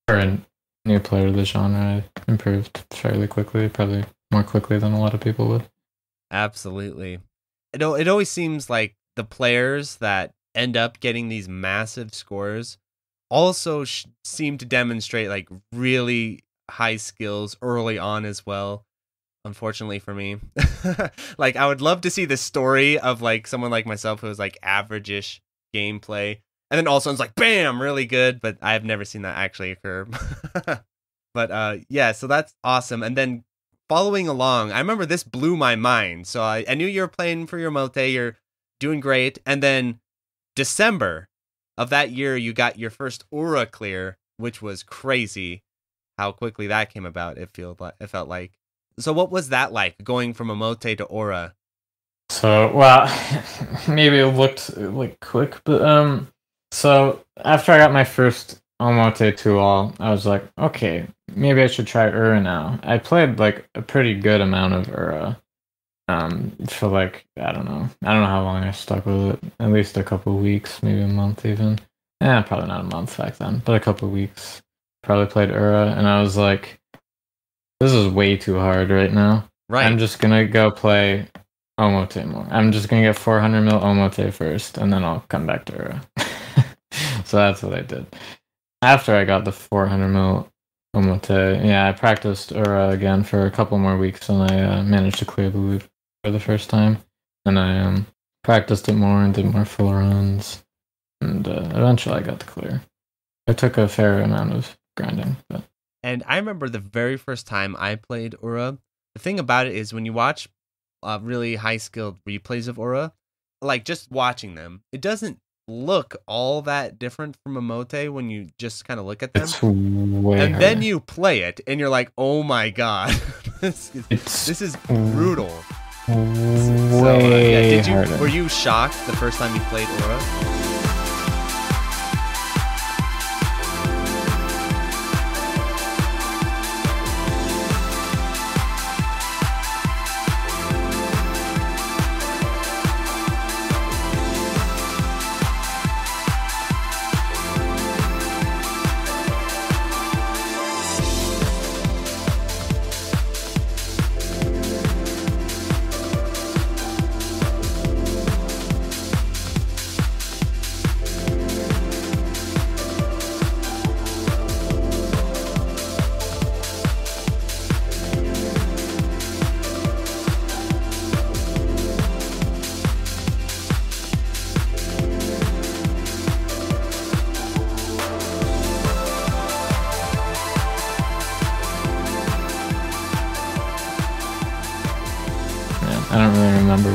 for a new player to the genre i improved fairly quickly probably more quickly than a lot of people would Absolutely. It it always seems like the players that end up getting these massive scores also sh- seem to demonstrate like really high skills early on as well. Unfortunately for me, like I would love to see the story of like someone like myself who was like average-ish gameplay, and then all of a sudden it's like bam, really good. But I've never seen that actually occur. but uh, yeah, so that's awesome. And then following along, I remember this blew my mind. So I, I knew you were playing for your Omote, you're doing great. And then December of that year, you got your first Ura clear, which was crazy how quickly that came about. It felt like, it felt like. So what was that like going from Omote to Ura? So, well, maybe it looked like quick, but um, so after I got my first Omote to all, I was like, okay, maybe I should try Ura now. I played like a pretty good amount of Ura, um, for like I don't know, I don't know how long I stuck with it. At least a couple weeks, maybe a month even. Yeah, probably not a month back then, but a couple weeks. Probably played Ura, and I was like, this is way too hard right now. Right. I'm just gonna go play Omote more. I'm just gonna get 400 mil Omote first, and then I'll come back to Ura. so that's what I did. After I got the 400 mil Omote, yeah, I practiced Ura again for a couple more weeks, and I uh, managed to clear the loop for the first time. And I um, practiced it more and did more full runs, and uh, eventually I got to clear. It took a fair amount of grinding, but And I remember the very first time I played Ura. The thing about it is when you watch uh, really high skilled replays of Ura, like just watching them, it doesn't look all that different from Omote when you just kind of look at them. and then you play it and you're like, oh my god, this is, this is brutal. way So, uh, yeah, did you harder. were you shocked the first time you played Ura?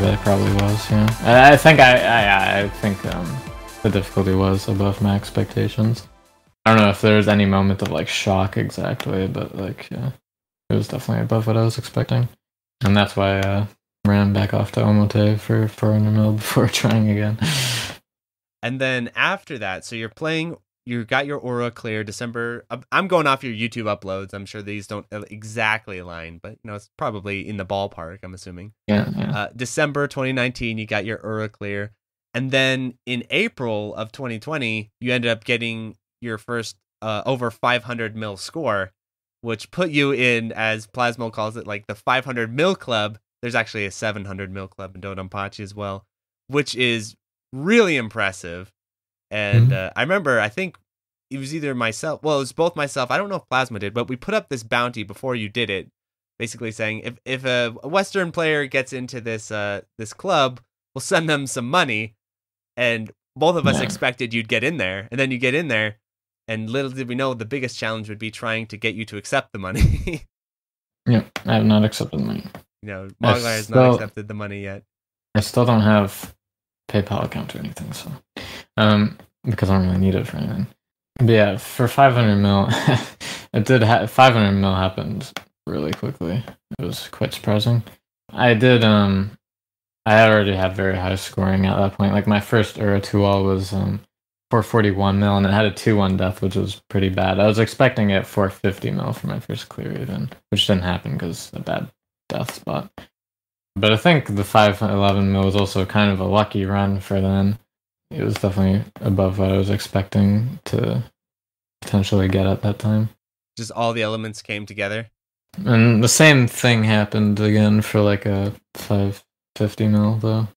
It probably was. Yeah, I, I think I, I, I think um, the difficulty was above my expectations. I don't know if there was any moment of like shock exactly, but like yeah, it was definitely above what I was expecting, and that's why I uh, ran back off to Omote for 400 mil before trying again. And then after that, so you're playing, you got your Ura clear December. I'm going off your YouTube uploads. I'm sure these don't uh, exactly align, but you know it's probably in the ballpark. I'm assuming. yeah, yeah. Uh, December 2019, you got your Ura clear, and then in April of 2020, you ended up getting your first uh, over 500 mil score, which put you in, as Plasmo calls it, like the 500 mil club. There's actually a 700 mil club in Dodonpachi as well, which is really impressive. And Mhm. uh, I remember, I think it was either myself, well, it was both myself. I don't know if Plasmo did, but we put up this bounty before you did it, basically saying if if a Western player gets into this uh this club, we'll send them some money. And both of us Yeah. expected you'd get in there, and then you get in there, and little did we know the biggest challenge would be trying to get you to accept the money. Yep, I have not accepted the money. you know, Moglar has not accepted the money yet. I still don't have PayPal account or anything, so um, because I don't really need it for anything. But yeah, for 500 mil, it did. Ha- 500 mil happened really quickly. It was quite surprising. I did. Um, I already had very high scoring at that point. Like my first Ura 2 all was um 441 mil, and it had a 2-1 death, which was pretty bad. I was expecting it 450 mil for my first clear even, which didn't happen because a bad death spot. But I think the 511 mil was also kind of a lucky run for then. It was definitely above what I was expecting to potentially get at that time. Just all the elements came together. And the same thing happened again for like a 550 mil, though.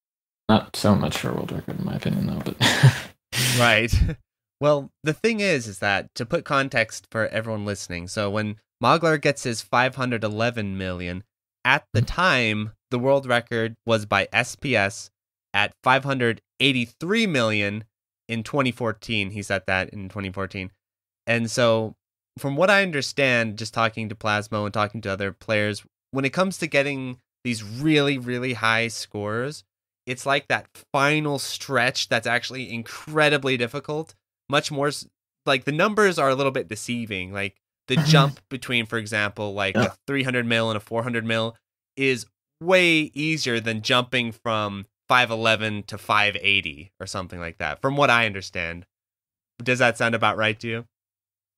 Not so much for a world record, in my opinion, though. But Right. Well, the thing is, is that to put context for everyone listening, so when Moglar gets his 511 million, at the time, the world record was by SPS at 583 million in 2014. He set that in 2014. And so, from what I understand, just talking to Plasmo and talking to other players, when it comes to getting these really, really high scores, it's like that final stretch that's actually incredibly difficult. Much more like the numbers are a little bit deceiving. Like the mm-hmm. jump between, for example, like a 300 mil and a 400 mil is way easier than jumping from 511 to 580 or something like that, from what I understand. Does that sound about right to you?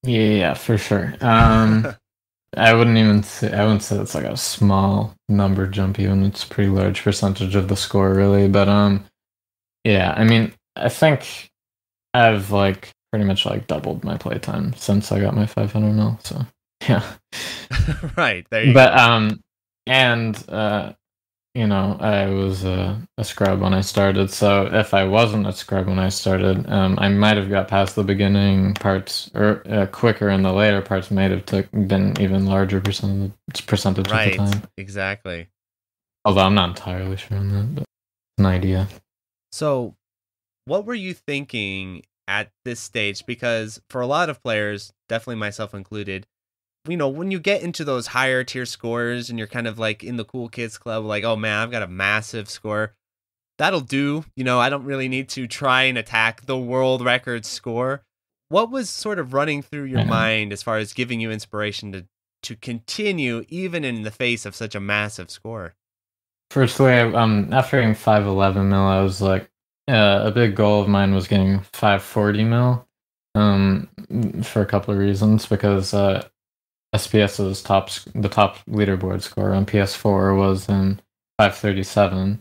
yeah, yeah, for sure. Um, I wouldn't even say I wouldn't say it's like a small number jump. Even it's a pretty large percentage of the score, really. But um, yeah, I mean, I think I've like pretty much like doubled my playtime since I got my 500 mil. So yeah, right. There you go. but um, and uh, you know, I was a, a scrub when I started. So if I wasn't a scrub when I started, um, I might have got past the beginning parts or uh, quicker, and the later parts might have took been even larger percentage percentage go. of the Right. time. Exactly. Although I'm not entirely sure on that, but an idea. So, what were you thinking at this stage? Because for a lot of players, definitely myself included, you know, when you get into those higher tier scores and you're kind of like in the cool kids club, like, oh man, I've got a massive score. That'll do. You know, I don't really need to try and attack the world record score. What was sort of running through your Mhm. mind as far as giving you inspiration to to continue even in the face of such a massive score? Firstly, um, after getting 511 mil, I was like, uh, a big goal of mine was getting 540 mil, um, for a couple of reasons. Because uh, SPS's top, the top leaderboard score on PS4 was in 537.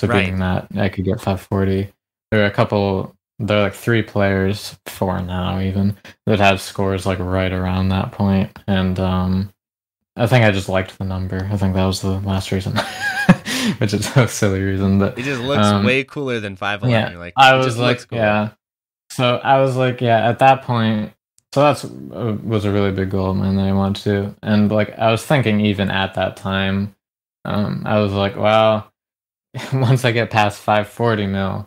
So Right. beating that, I could get 540. There are a couple. There are like three players, four now even, that had scores like right around that point. and um, I think I just liked the number. I think that was the last reason, which is a silly reason, but It just looks Um, way cooler than 511. yeah, like, I was just like, cool. yeah. So I was like, yeah. At that point, so that's uh, was a really big goal of mine that I wanted to, and like I was thinking, even at that time, um, I was like, well, once I get past 540 mil,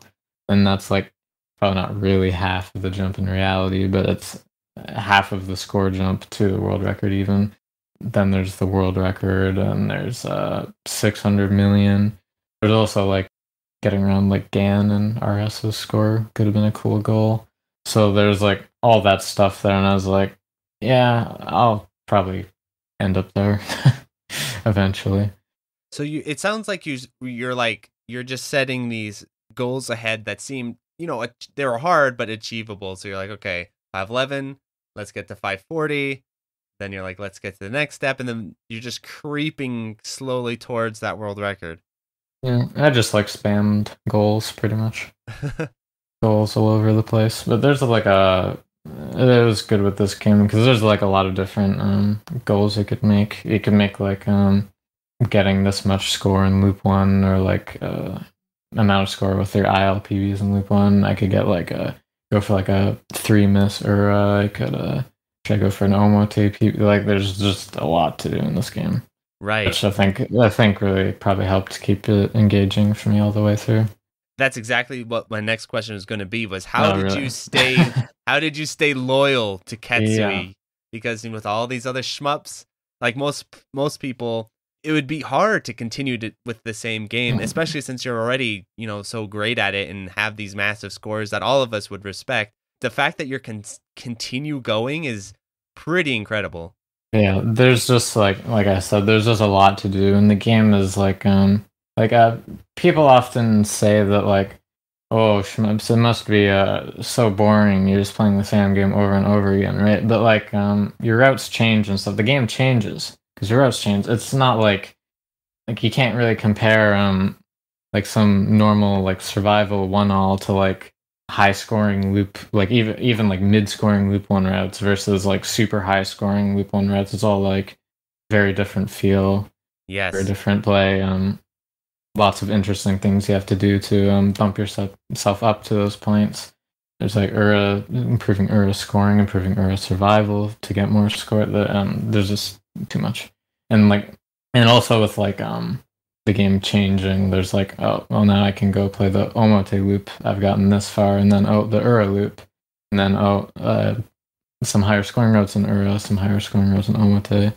then that's like probably not really half of the jump in reality, but it's half of the score jump to the world record even. Then there's the world record, and there's uh 600 million. There's also like getting around like GAN and RS's score could have been a cool goal. So there's like all that stuff there, and I was like, yeah, I'll probably end up there eventually. So you, it sounds like you, you're like you're just setting these goals ahead that seem, you know, they were hard but achievable. So you're like, okay, 511, let's get to 540. Then you're like, let's get to the next step, and then you're just creeping slowly towards that world record. Yeah, I just like spammed goals pretty much. Goals all over the place. But there's like a it was good with this game because there's like a lot of different um, goals you could make. You could make like um, getting this much score in loop one, or like uh, amount of score with your ILPBs in loop one. I could get like a go for like a three miss, or uh, I could uh, try to go for an omote. Like there's just a lot to do in this game, Right. which I think I think really probably helped keep it engaging for me all the way through. That's exactly what my next question was going to be was how Oh, did really? you stay how did you stay loyal to Ketsui? Yeah. Because with all these other shmups, like most most people, it would be hard to continue to, with the same game, Mhm. especially since you're already, you know, so great at it and have these massive scores that all of us would respect. The fact that you're con- continue going is pretty incredible. Yeah, there's just like like I said, there's just a lot to do, and the game is like um like uh people often say that like oh shmups it must be uh so boring. You're just playing the same game over and over again right? But like um your routes change and stuff. The game changes because your routes change. It's not like like you can't really compare um like some normal like survival one all to like high scoring loop like even even like mid scoring loop one routes versus like super high scoring loop one routes. It's all like very different feel Yes. very different play um lots of interesting things you have to do to um bump yourself up to those points. There's like Ura improving Ura scoring improving Ura survival to get more score um there's just too much. And like and also with like um the game changing there's like oh well now i can go play the omote loop. I've gotten this far and then oh the ura loop. And then oh uh some higher scoring routes in ura some higher scoring routes in omote.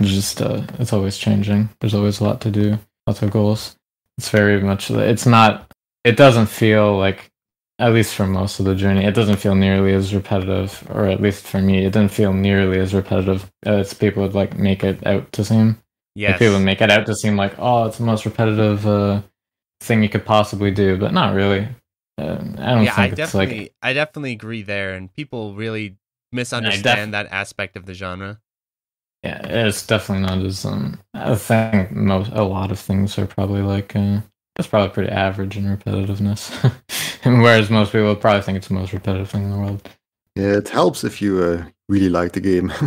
It's just uh it's always changing. There's always a lot to do lots of goals it's very much it's not it doesn't feel like at least for most of the journey it doesn't feel nearly as repetitive or at least for me it didn't feel nearly as repetitive as people would like make it out to seem Yeah, like people would make it out to seem like, oh, it's the most repetitive uh, thing you could possibly do, but not really. Uh, I don't yeah, I think it's definitely like I definitely agree there and people really misunderstand that aspect of the genre. Yeah, it's definitely not as um. I think most a lot of things are probably like uh, it's probably pretty average in repetitiveness, and whereas most people probably think it's the most repetitive thing in the world. Yeah, it helps if you uh, really like the game.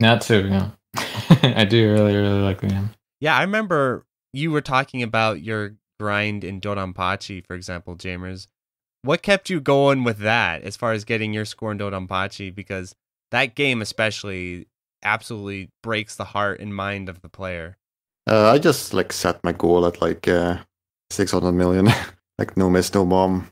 That too, yeah. I do really really like the game. Yeah, I remember you were talking about your grind in Dodonpachi, for example, Jaimers. What kept you going with that as far as getting your score in Dodonpachi? Because that game especially absolutely breaks the heart and mind of the player. Uh, I just like set my goal at like uh, 600 million, like no miss, no bomb,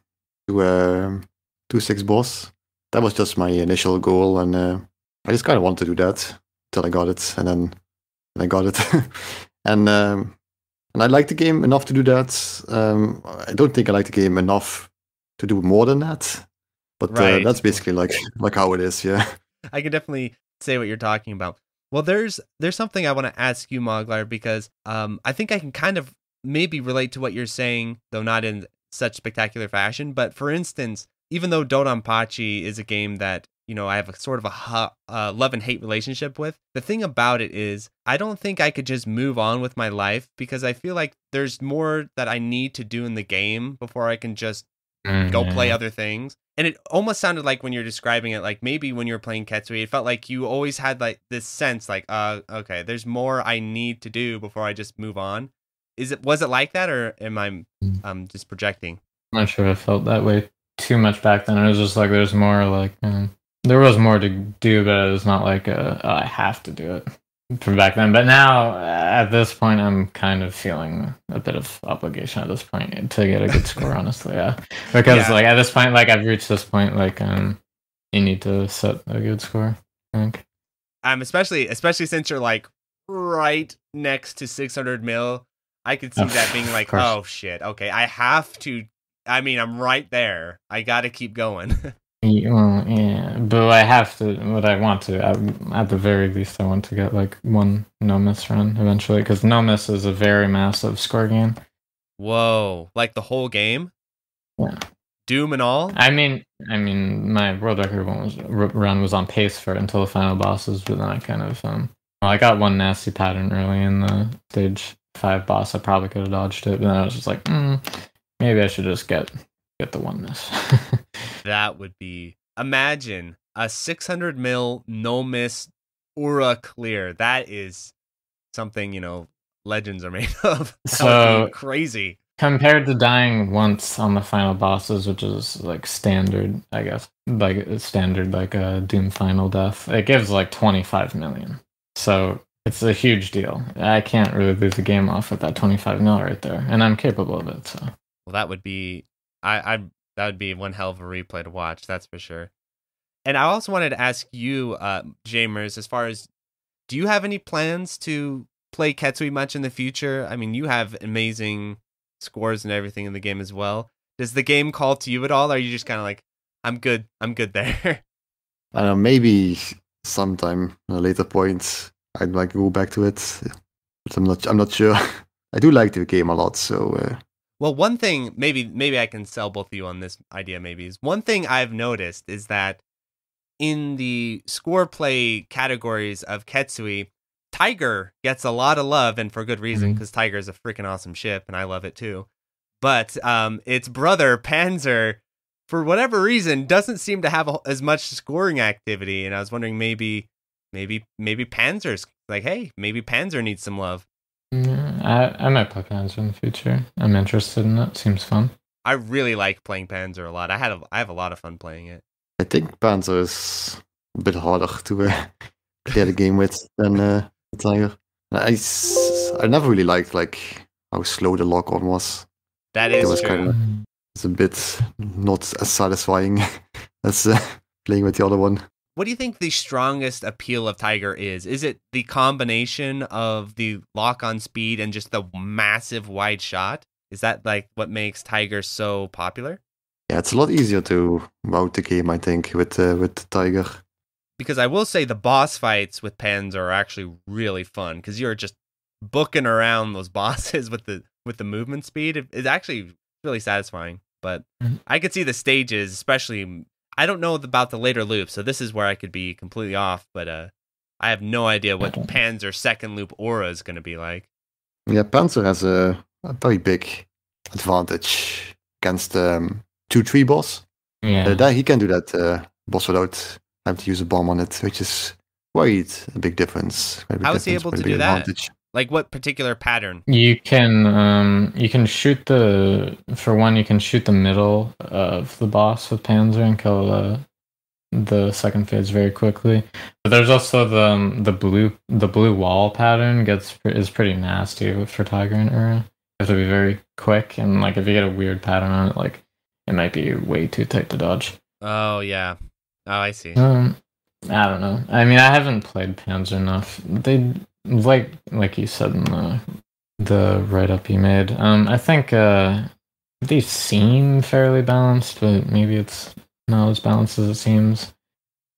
to um, two six boss. That was just my initial goal, and uh, I just kind of wanted to do that till I got it, and then and I got it, and um, and I like the game enough to do that. Um, I don't think I like the game enough to do more than that, but Right. uh, that's basically like like how it is. Yeah. I can definitely say what you're talking about. Well, there's there's something I want to ask you, Moglar, because um, I think I can kind of maybe relate to what you're saying, though not in such spectacular fashion. But for instance, even though Dodonpachi is a game that you know I have a sort of a hu- uh, love and hate relationship with, the thing about it is I don't think I could just move on with my life because I feel like there's more that I need to do in the game before I can just go play other things. And it almost sounded like when you're describing it, like maybe when you were playing Ketsui, it felt like you always had like this sense, like, uh, okay, there's more I need to do before I just move on. Is it was it like that, or am I Mm. um just projecting? I'm not sure if I felt that way too much back then. It was just like there's more like um, there was more to do, but it was not like uh oh, I have to do it from back then. But now at this point, I'm kind of feeling a bit of obligation at this point to get a good score. honestly, yeah, because Yeah. like at this point, like I've reached this point, like um, you need to set a good score. I think. Um, especially especially since you're like right next to 600 mil, I could see that being like, oh shit, okay, I have to. I mean, I'm right there. I got to keep going. Yeah, but I have to. What I want to, at, at the very least, I want to get like one no miss run eventually, because no miss is a very massive score game. Whoa, like the whole game? Yeah. Doom and all? I mean, I mean, my world record one was, r- run was on pace for it until the final bosses, but then I kind of um, well, I got one nasty pattern early in the stage five boss. I probably could have dodged it, but then I was just like, mm, maybe I should just get get the one miss. That would be imagine a 600 mil no miss Ura clear. That is something you know legends are made of. That would So- be crazy. Compared to dying once on the final bosses, which is like standard, I guess, like uh, standard like a Doom final death, it gives like 25 million. So it's a huge deal. I can't really lose the game off with that 25 mil right there, and I'm capable of it. So Well, that would be I I that would be one hell of a replay to watch. That's for sure. And I also wanted to ask you, uh, Jaimers, as far as do you have any plans to play Ketsui much in the future? I mean, you have amazing scores and everything in the game as well. Does the game call to you at all? Or are you just kind of like, I'm good, I'm good there? I don't know, maybe sometime at a later point I'd like to go back to it. But I'm not I'm not sure. I do like the game a lot, so uh, Well, one thing maybe maybe I can sell both of you on this idea. Maybe is one thing I've noticed is that in the score play categories of Ketsui, Tiger gets a lot of love and for good reason because Tiger is a freaking awesome ship and I love it too. But um, its brother Panzer, for whatever reason, doesn't seem to have a, as much scoring activity. And I was wondering maybe, maybe, maybe Panzer's like, hey, maybe Panzer needs some love. Yeah, I I might play Panzer in the future. I'm interested in it. Seems fun. I really like playing Panzer a lot. I had a, I have a lot of fun playing it. I think Panzer is a bit harder to uh, clear the game with than uh, Tiger. I, s- I never really liked like how slow the lock on was. That It is was true. kind of it's a bit not as satisfying as uh, playing with the other one. What do you think the strongest appeal of Tiger is? Is it the combination of the lock on speed and just the massive wide shot? Is that like what makes Tiger so popular? Yeah, it's a lot easier to route the game, I think, with uh, with Tiger. Because I will say the boss fights with Pens are actually really fun because you're just booking around those bosses with the with the movement speed. It- It's actually really satisfying. But Mhm. I could see the stages, especially. I don't know about the later loop, so this is where I could be completely off. But uh, I have no idea what don't- Panzer second loop Ura is going to be like. Yeah, Panzer has a, a very big advantage against um, two tree boss. Yeah. Uh, that he can do that uh, boss without having to use a bomb on it, which is quite a big difference. Quite a big How is he difference, able quite a to big do that? Like what particular pattern? You can um you can shoot the for one you can shoot the middle of the boss with Panzer and kill the the second phase very quickly. But there's also the um, the blue the blue wall pattern gets is pretty nasty for Tiger and Ura. You have to be very quick and like if you get a weird pattern on it, like it might be way too tight to dodge. Oh yeah. Oh, I see. Um, I don't know. I mean, I haven't played Panzer enough. They like like you said in the the write up you made. Um, I think uh, they seem fairly balanced, but maybe it's not as balanced as it seems.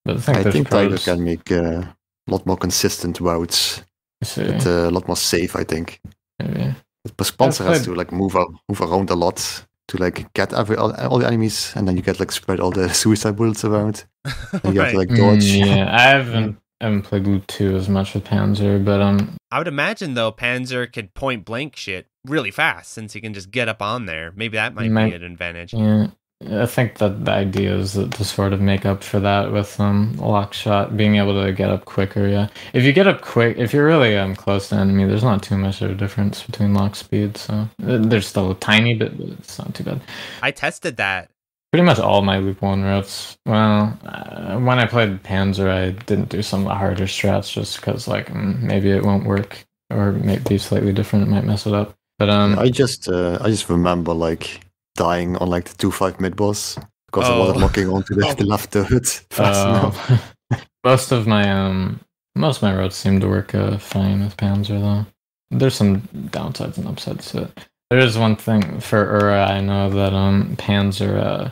But I think I think Tiger pros. can make uh, a lot more consistent routes, You see, but, uh, a lot more safe, I think. maybe. But Panzer has to like move ar- move around a lot to like get every all, all the enemies, and then you get like spread all the suicide bullets around. And you have to like dodge. Mm, yeah, I haven't haven't played Loop two as much with Panzer, but um, I would imagine though Panzer could point blank shit really fast since he can just get up on there. Maybe that might Might- be an advantage. Yeah, I think that the idea is that to sort of make up for that with um lock shot, being able to get up quicker. Yeah, if you get up quick, if you're really um close to enemy, there's not too much of a difference between lock speed. So uh, there's still a tiny bit, but it's not too bad. I tested that. Pretty much all my loop one routes. Well, uh, when I played Panzer, I didn't do some of the harder strats just because like mm, maybe it won't work or maybe be slightly different. It might mess it up. But um, I just uh, I just remember like dying on like the two five mid boss because I Oh. wasn't locking onto the, the left turret fast enough. Uh, most of my um most of my roads seem to work uh, fine with Panzer though. There's some downsides and upsides to it. There is one thing for Ura I know that um Panzer uh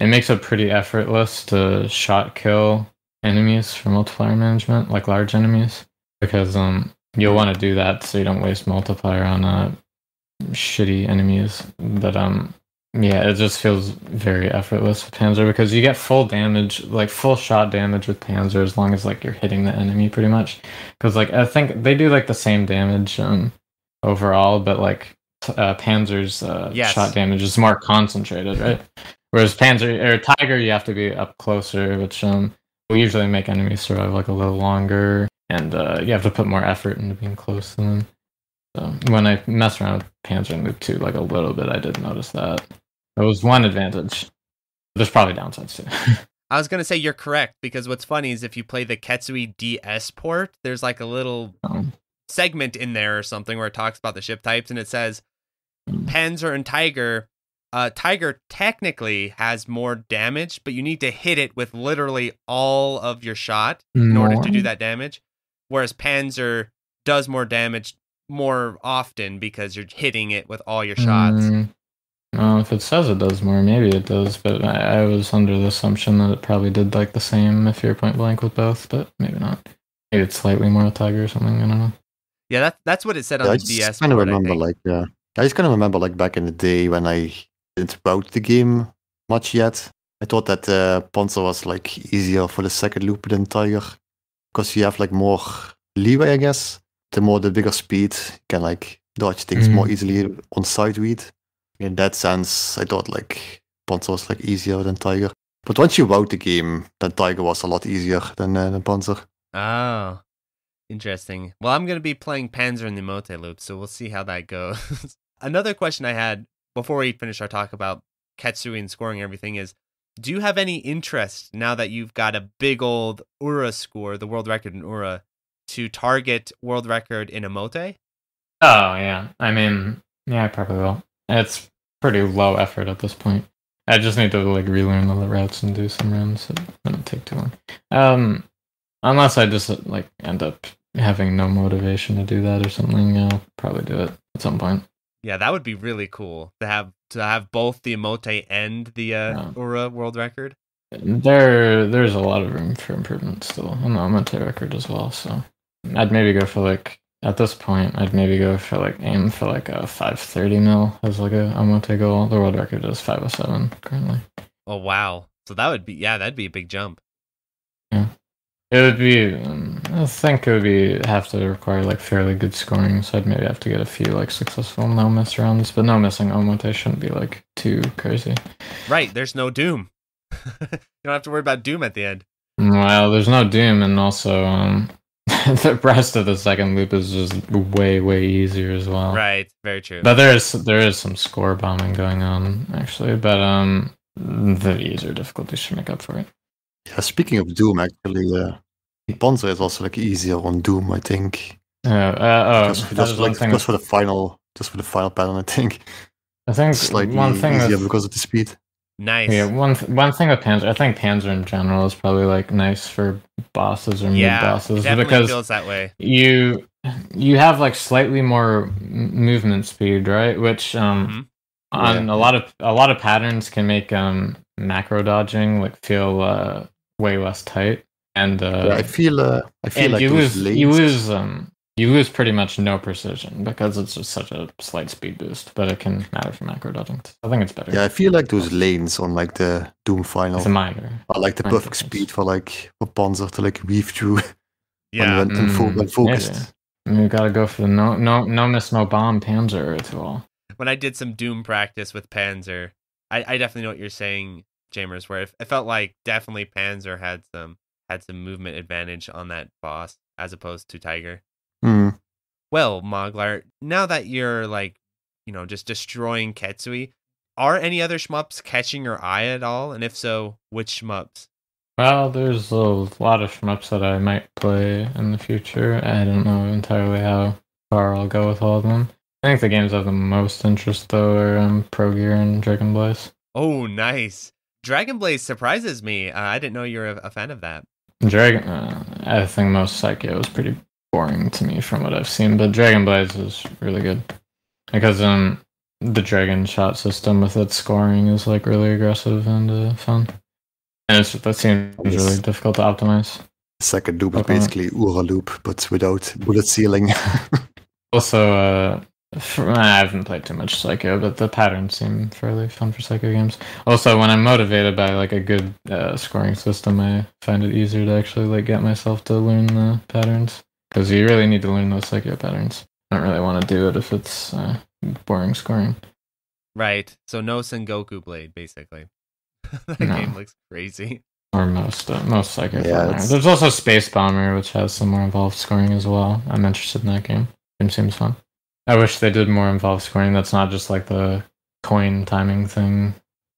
it makes it pretty effortless to shot kill enemies for multiplier management, like large enemies. Because um you'll want to do that so you don't waste multiplier on uh shitty enemies. But um yeah, it just feels very effortless with Panzer because you get full damage, like full shot damage with Panzer as long as like you're hitting the enemy pretty much. Because like I think they do like the same damage um overall, but like uh, Panzer's uh, Yes. shot damage is more concentrated, right? Whereas Panzer or Tiger, you have to be up closer, which um will usually make enemies survive like a little longer, and uh, you have to put more effort into being close to them. So when I mess around with Panzer Noob 2 like a little bit, I did notice that. That was one advantage. There's probably downsides too. I was gonna say you're correct because what's funny is if you play the Ketsui DS port, there's like a little um, segment in there or something where it talks about the ship types and it says Mm. Panzer and Tiger. Uh, Tiger technically has more damage, but you need to hit it with literally all of your shot in order to do that damage. Whereas Panzer does more damage more often because you're hitting it with all your shots. Mm, well, if it says it does more, maybe it does. But I, I was under the assumption that it probably did like the same if you're point blank with both, but maybe not. Maybe it's slightly more Tiger or something. I don't know. Yeah, that, that's what it said on Yeah, I the just DS. kind of port, I remember like uh, I just kind of remember like back in the day when I didn't route the game much yet. I thought that uh, Panzer was like easier for the second loop than Tiger because you have like more leeway, I guess. The more the bigger speed, you can like dodge things more Mhm. easily on side read. In that sense, I thought like Panzer was like easier than Tiger. But once you route the game, then Tiger was a lot easier than, uh, than Panzer. Oh, interesting. Well, I'm going to be playing Panzer in the Omote loop, so we'll see how that goes. Another question I had before we finish our talk about Ketsui and scoring everything is do you have any interest now that you've got a big old Ura score, the world record in Ura, to target world record in Omote? Oh yeah, I mean, yeah, I probably will. It's pretty low effort at this point. I just need to like relearn the routes and do some runs. It won't take too long. Um, unless I just like end up having no motivation to do that or something, I'll probably do it at some point. Yeah, that would be really cool to have to have both the Omote and the uh, Yeah. World record. There, there's a lot of room for improvement still on the Omote record as well. So I'd maybe go for like at this point, I'd maybe go for like aim for like a 530 mil as like a Omote goal. The world record is 507 currently. Oh wow! So that would be yeah, that'd be a big jump. It would be, um, I think it would be have to require like fairly good scoring. So I'd maybe have to get a few like successful no miss rounds, but no missing Omote shouldn't be like too crazy. Right? There's no Doom. you don't have to worry about Doom at the end. Well, there's no doom, and also um, the rest of the second loop is just way way easier as well. Right? Very true. But there is there is some score bombing going on actually, but um, the easier difficulty should make up for it. Yeah, speaking of Doom, actually, uh, Panzer is also like easier on Doom, I think. Uh, uh, oh, just just, is like, just for the final, just for the final pattern, I think. I think Slightly one thing easier that's because of the speed. nice. Yeah, one th- one thing with Panzer, I think Panzer in general is probably like nice for bosses or mid yeah, it bosses definitely because feels that way. you you have like slightly more movement speed, right? Which um Mhm. on Yeah. a lot of a lot of patterns can make um macro dodging like feel uh way less tight and uh yeah, I feel, uh, I feel like you those lose you lose um you lose pretty much no precision because it's just such a slight speed boost, but it can matter for macro dodging. I think it's better. Yeah, I feel like those lanes on like the Doom final it's a minor. are like the minor perfect difference. speed for like for Panzer to like weave through Yeah. when, when, fo- Mm, when focused. maybe. You gotta go for the no no no miss no bomb Panzer at all. when I did some Doom practice with Panzer, I, I definitely know what you're saying, Jaimers. Where it, it felt like definitely Panzer had some had some movement advantage on that boss as opposed to Tiger. Mm. Well, Moglar, now that you're like, you know, just destroying Ketsui, are any other shmups catching your eye at all? And if so, which shmups? Well, there's a lot of shmups that I might play in the future. I don't know entirely how far I'll go with all of them. I think the games I have the most interest though are um, Progear and Dragon Blaze. Oh, nice. Dragon Blaze surprises me. Uh, I didn't know you were a, a fan of that. Dragon, uh, I think most Psikyo is pretty boring to me from what I've seen, but Dragon Blaze is really good because um the Dragon shot system with its scoring is like really aggressive and uh, fun, and it's that seems Yes. really difficult to optimize. Second Doom is Okay. basically Ura loop, but without bullet ceiling. Also, uh, for, I haven't played too much Psikyo, but the patterns seem fairly fun for Psikyo games. Also, when I'm motivated by like a good uh, scoring system, I find it easier to actually like get myself to learn the patterns because you really need to learn those Psikyo patterns. I don't really want to do it if it's uh, boring scoring. Right. So no Sengoku Blade, basically. that No. game looks crazy. Or most uh, most Psikyo Yeah, There's also Space Bomber, which has some more involved scoring as well. I'm interested in that game. Game seems fun. I wish they did more involved scoring. That's not just like the coin timing thing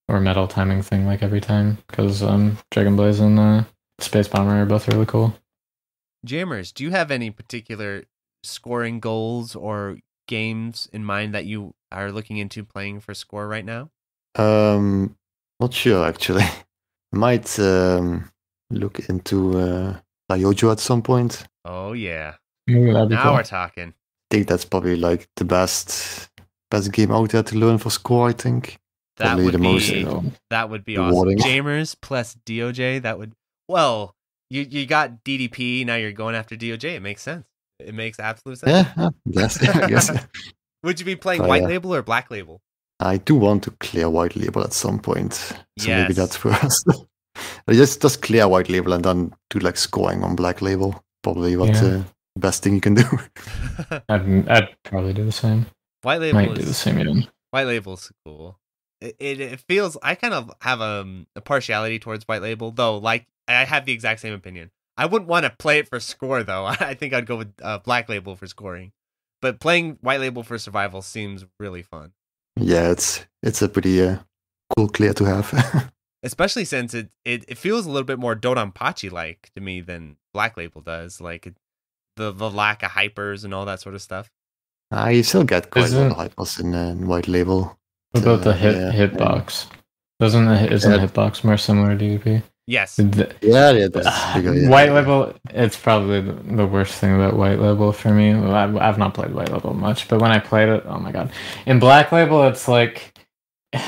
or medal timing thing like every time. Because um, Dragon Blaze and uh, Space Bomber are both really cool. Jaimers, do you have any particular scoring goals or games in mind that you are looking into playing for score right now? Um, not sure actually. Might um, look into uh, Daioujou at some point. Oh yeah. Ooh, that'd be Now cool. we're talking. Think that's probably like the best best game out there to learn for score. I think. That Probably would the be most, uh, that would be awesome. rewarding. Jaimers plus DOJ, that would well, you you got DDP, now you're going after DOJ. It makes sense. It makes absolute sense. Yeah, yeah, yes, I guess. Would you be playing white yeah. label or black label? I do want to clear white label at some point, so maybe Yes. that's first. I just just clear white label and then do like scoring on black label. Probably what Yeah. the best thing you can do. I'd, I'd probably do the same. white label Might do the is same even. white label's cool. It, it it feels I kind of have um, a partiality towards white label though. Like I have the exact same opinion. I wouldn't want to play it for score though. I think I'd go with uh, black label for scoring. But playing white label for survival seems really fun, yeah, it's it's a pretty uh, cool clear to have. especially since it it, it feels a little bit more Dodonpachi like to me than black label does. Like it, the the lack of hypers and all that sort of stuff. I still get quite a lot Isn't- of hypers in, uh, in white label. What about the Uh, hit yeah, hitbox? Doesn't the isn't Yeah. the hitbox more similar to DDP? Yes, The- Yeah, yeah, that's bigger. Yeah, white yeah. label it's probably the, the worst thing about white label for me I've, I've not played white label much but when i played it oh my god in black label it's like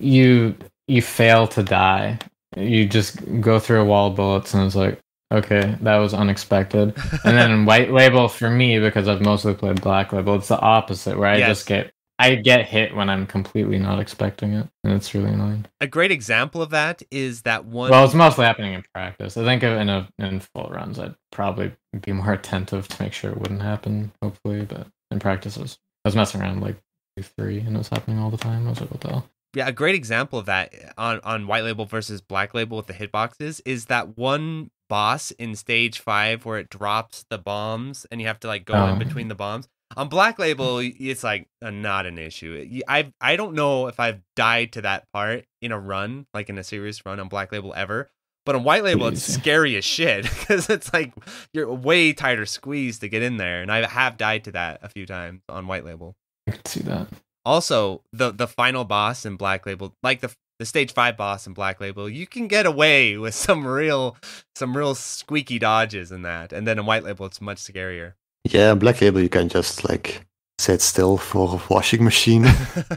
you you fail to die you just go through a wall of bullets and it's like okay that was unexpected and then white label for me because i've mostly played black label it's the opposite where i Yes. just get i get hit when i'm completely not expecting it and it's really annoying a great example of that is that one. well, it's mostly happening in practice. I think in a in full runs, I'd probably be more attentive to make sure it wouldn't happen. Hopefully, but in practices, I was, messing around like two, three, and it was happening all the time. I was like, what the hell? yeah, a great example of that on on white label versus black label with the hitboxes is that one boss in stage five where it drops the bombs and you have to like go in Oh. between the bombs. On black label, it's like uh, not an issue. I I don't know if I've died to that part in a run, like in a serious run on black label ever. But on white label, it's scary as shit because it's like you're way tighter squeeze to get in there, and I have died to that a few times on white label I could see that. also the the final boss in black label like the the stage five boss in black label you can get away with some real some real squeaky dodges in that and then in white label it's much scarier Yeah, black label you can just like sit still for a washing machine,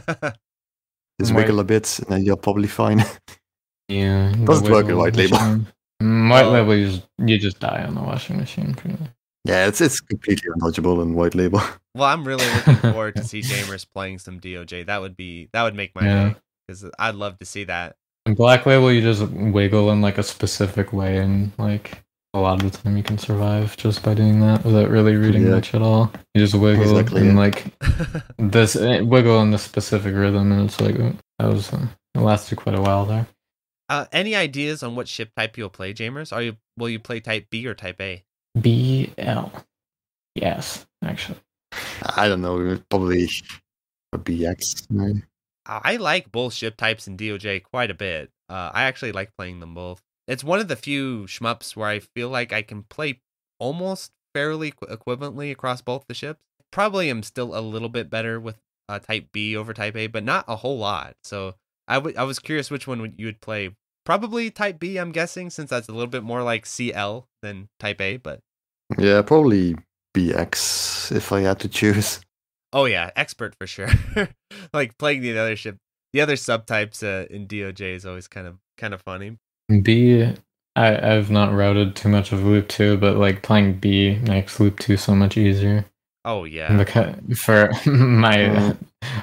just White- wiggle a bit, and then you're probably fine. Yeah, Doesn't work in white label. machine. White Oh. label, you just, you just die on the washing machine. Pretty much. yeah, it's it's completely undodgeable in white label. well i'm really looking forward to see Jaimers playing some doj that would be that would make my Yeah. day because i'd love to see that In black label, you just wiggle in like a specific way, and like a lot of the time, you can survive just by doing that without really reading Yeah. much at all. You just wiggle Exactly, and yeah. like this eh, wiggle in the specific rhythm, and it's like oh, that was uh, it lasted quite a while there. uh, any ideas on what ship type you'll play Jaimers are you will you play type b or type A? B L. Yes, actually. I don't know, probably a BX. maybe. I like both ship types in DOJ quite a bit. Uh, I actually like playing them both. It's one of the few shmups where I feel like I can play almost fairly equ- equivalently across both the ships. Probably am still a little bit better with uh, Type B over Type A, but not a whole lot. So I I was curious which one you would play. Probably Type B, I'm guessing, since that's a little bit more like CL than Type A. But Yeah, probably BX if I had to choose. oh yeah, expert for sure. like playing the other ship, the other subtypes uh, in DOJ is always kind of kind of funny. B, I I've not routed too much of Loop Two, but like playing B makes Loop Two so much easier. Oh yeah. Because for my Mm.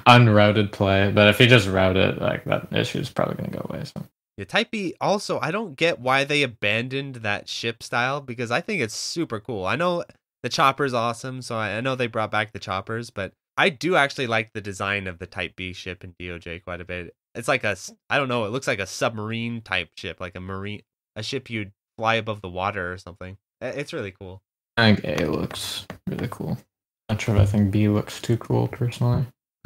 unrouted play, but if you just route it, like that issue is probably gonna go away. So Yeah, Type B also, I don't get why they abandoned that ship style because I think it's super cool. I know the chopper's awesome, so I, I know they brought back the choppers, but I do actually like the design of the Type B ship in DOJ quite a bit. It's like a I don't know, it looks like a submarine type ship, like a marine a ship you'd fly above the water or something. It's really cool. I think A looks really cool. I'm Not sure if I think B looks too cool personally.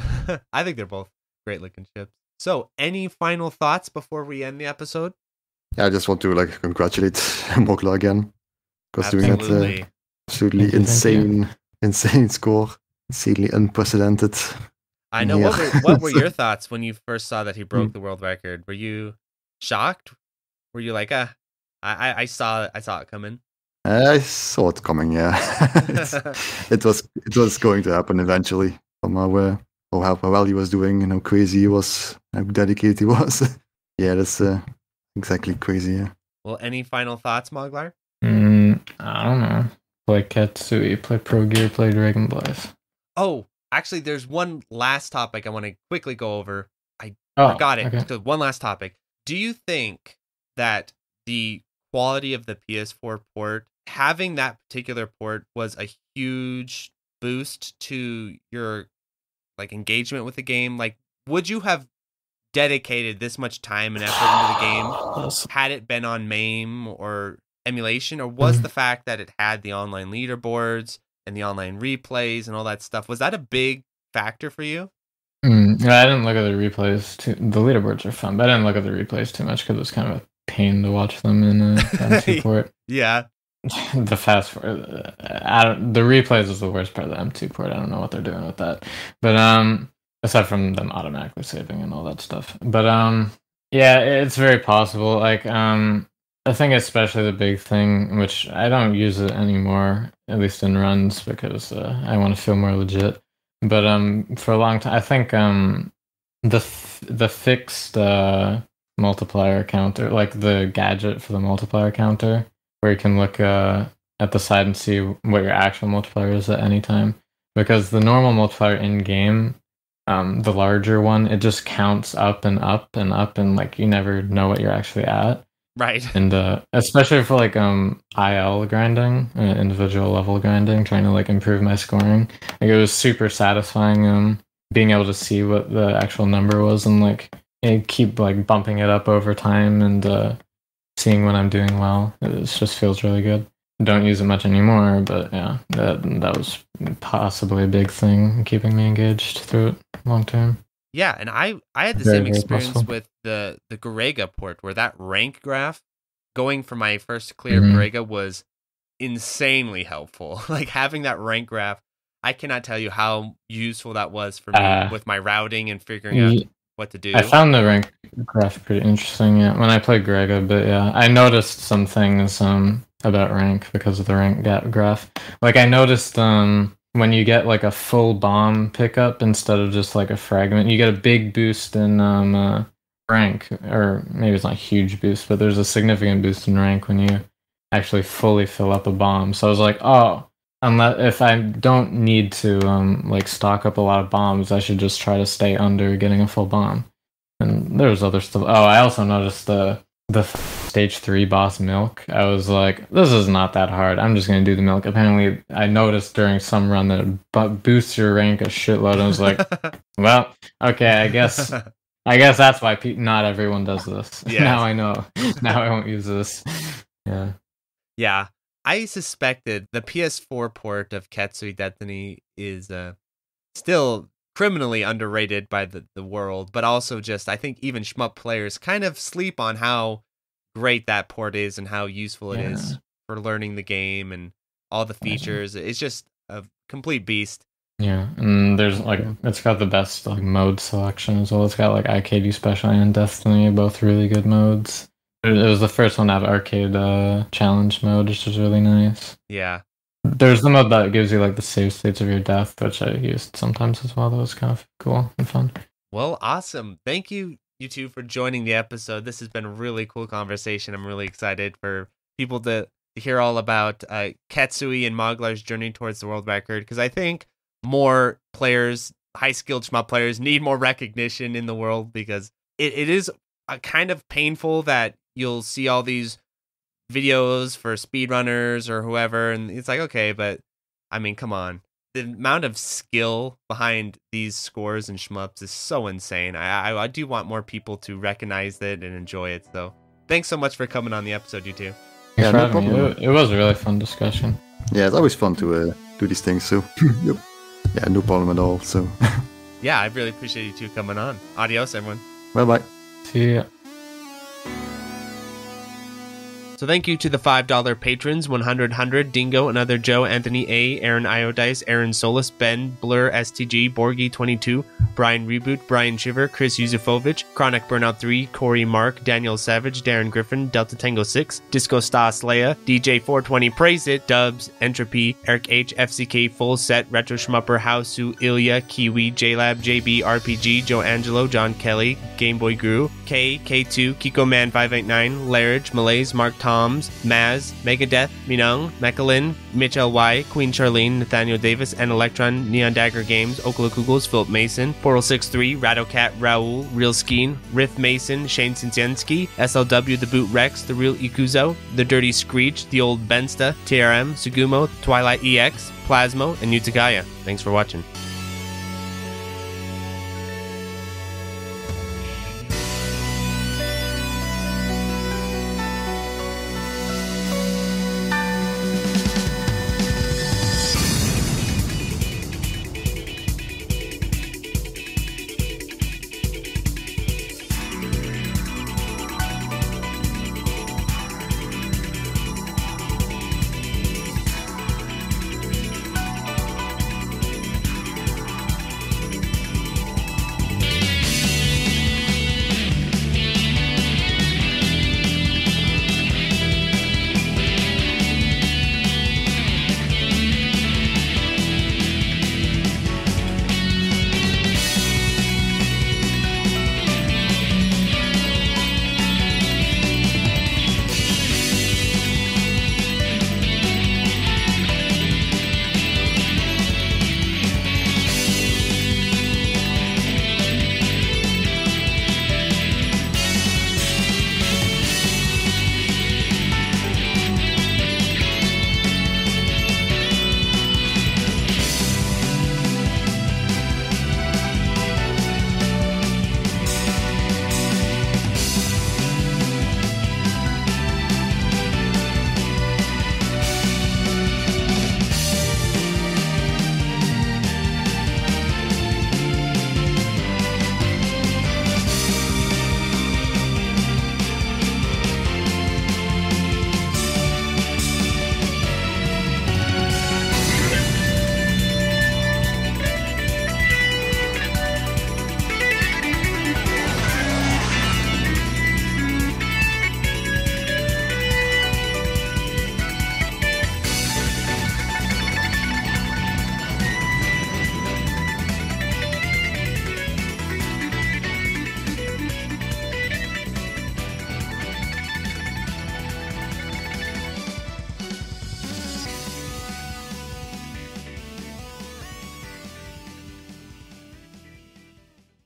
I think they're both great looking ships. So, any final thoughts before we end the episode? Yeah, I just want to like congratulate Moglar again because doing that uh, Absolutely. absolutely Thank you, thank you. insane, insane score, insanely unprecedented. I know. What, were, what were your thoughts when you first saw that he broke Mm. the world record? Were you shocked? Were you like, ah, I, I, I saw, I saw it coming. I saw it coming. Yeah, it was it was going to happen eventually. From how uh, how how how well he was doing and how crazy he was, how dedicated he was. yeah, that's uh, exactly crazy. Yeah. Well, any final thoughts, Moglar? Mm, I don't know. Play Ketsui, play Progear, play Dragon Blaze. Oh, actually, there's one last topic I want to quickly go over. Oh, Got it. Okay. So one last topic. Do you think that the quality of the PS4 port, having that particular port, was a huge boost to your like engagement with the game? Like, would you have dedicated this much time and effort into the game had it been on MAME or emulation, or was Mhm. the fact that it had the online leaderboards and the online replays and all that stuff was that a big factor for you? Mm, I didn't look at the replays. Too, the leaderboards are fun, but I didn't look at the replays too much because it was kind of a pain to watch them in a M2 port. Yeah. the fast forward, I don't, the replays is the worst part of the M2 port. I don't know what they're doing with that, but um, aside from them automatically saving and all that stuff, but um, yeah, it's very possible. Like um, I think especially the big thing, which I don't use it anymore, at least in runs, because uh, I want to feel more legit. But um, for a long time, I think um, the f- the fixed uh multiplier counter, like the gadget for the multiplier counter, where you can look uh at the side and see what your actual multiplier is at any time. Because the normal multiplier in game, um, the larger one, it just counts up and up and up, and like you never know what you're actually at Right. and uh, especially for like um IL grinding, uh, individual level grinding, trying to like improve my scoring. Like it was super satisfying um being able to see what the actual number was and like keep like bumping it up over time and uh seeing when I'm doing well. It just feels really good. Don't use it much anymore, but yeah, that that was possibly a big thing keeping me engaged through it long term. Yeah, and I I had the Very, same very experience possible. with the the Garegga port where that rank graph going for my first clear Mhm. Garegga was insanely helpful. like having that rank graph, I cannot tell you how useful that was for me Uh, with my routing and figuring out what to do. I found the rank graph pretty interesting. Yeah, when I played Greg but yeah, I noticed some things um about rank because of the rank ga- graph. Like I noticed um when you get like a full bomb pickup instead of just like a fragment, you get a big boost in um uh, rank, or maybe it's not huge boost, but there's a significant boost in rank when you actually fully fill up a bomb. So I was like, oh. Unless if I don't need to um like stock up a lot of bombs, I should just try to stay under getting a full bomb and there's other stuff. Oh, I also noticed the the stage three boss milk. I was like, this is not that hard. I'm just gonna do the milk. Apparently, I noticed during some run that it bu- boosts your rank a shitload. I was like, well, okay, I guess I guess that's why pe- not everyone does this. Now I know. now I won't use this. Yeah. yeah, I suspected the PS4 port of Ketsui Deathtiny is uh, still criminally underrated by the, the world, but also just I think even shmup players kind of sleep on how great that port is and how useful it is Yeah. for learning the game and all the features. It's just a complete beast. Yeah, and there's like it's got the best like mode selection as well. It's got like arcade special and Destiny, both really good modes. It was the first one to have arcade uh, challenge mode, which is really nice. Yeah. There's the mode that gives you like the save states of your death, which I used sometimes as well. That was kind of cool and fun. Well, awesome. Thank you, you two, for joining the episode. This has been a really cool conversation. I'm really excited for people to, hear all about uh, Ketsui and Moglar's journey towards the world record because I think more players, high skilled shmup players, need more recognition in the world because it, it is a kind of painful that you'll see all these videos for speedrunners or whoever, and it's like, okay, but I mean, come on. the amount of skill behind these scores and shmups is so insane. I, I I do want more people to recognize it and enjoy it. So thanks so much for coming on the episode, you two. Yeah, no problem. It, it was a really fun discussion. Yeah, it's always fun to uh, do these things. So, yep. yeah, no problem at all. So, Yeah, I really appreciate you two coming on. Adios, everyone. bye bye. See ya. Thank you to the $5 patrons 100 100 Dingo, Another Joe, Anthony A, Aaron Iodice, Aaron Solis, Ben, Blur, STG, Borgie22, Brian Reboot, Brian Shiver, Chris Yuzufovich, Chronic Burnout 3, Corey Mark, Daniel Savage, Darren Griffin, Delta Tango 6, Disco Stas Leia, DJ 420 Praise It, Dubs, Entropy, Eric H, FCK Full Set, Retro Schmupper, Hausu, Ilya, Kiwi, JLab, JB, RPG, Joe Angelo, John Kelly, Gameboy Guru, K, K2, Kiko Man 589, Larridge, Malays, Mark Toms, Maz, Megadeth, Minung, Mechalin, Mitch L.Y., Queen Charlene, Nathaniel Davis, and Electron, Neon Dagger Games, Okla Kugels, Philip Mason, Portal 63, Rattlecat, Raul, Real Skeen, Riff Mason, Shane Sinsiensky, SLW, The Boot Rex, The Real Ikuzo, The Dirty Screech, The Old Bensta, TRM, Sugumo, Twilight EX, Plasmo, and Utakaya. Thanks for watching.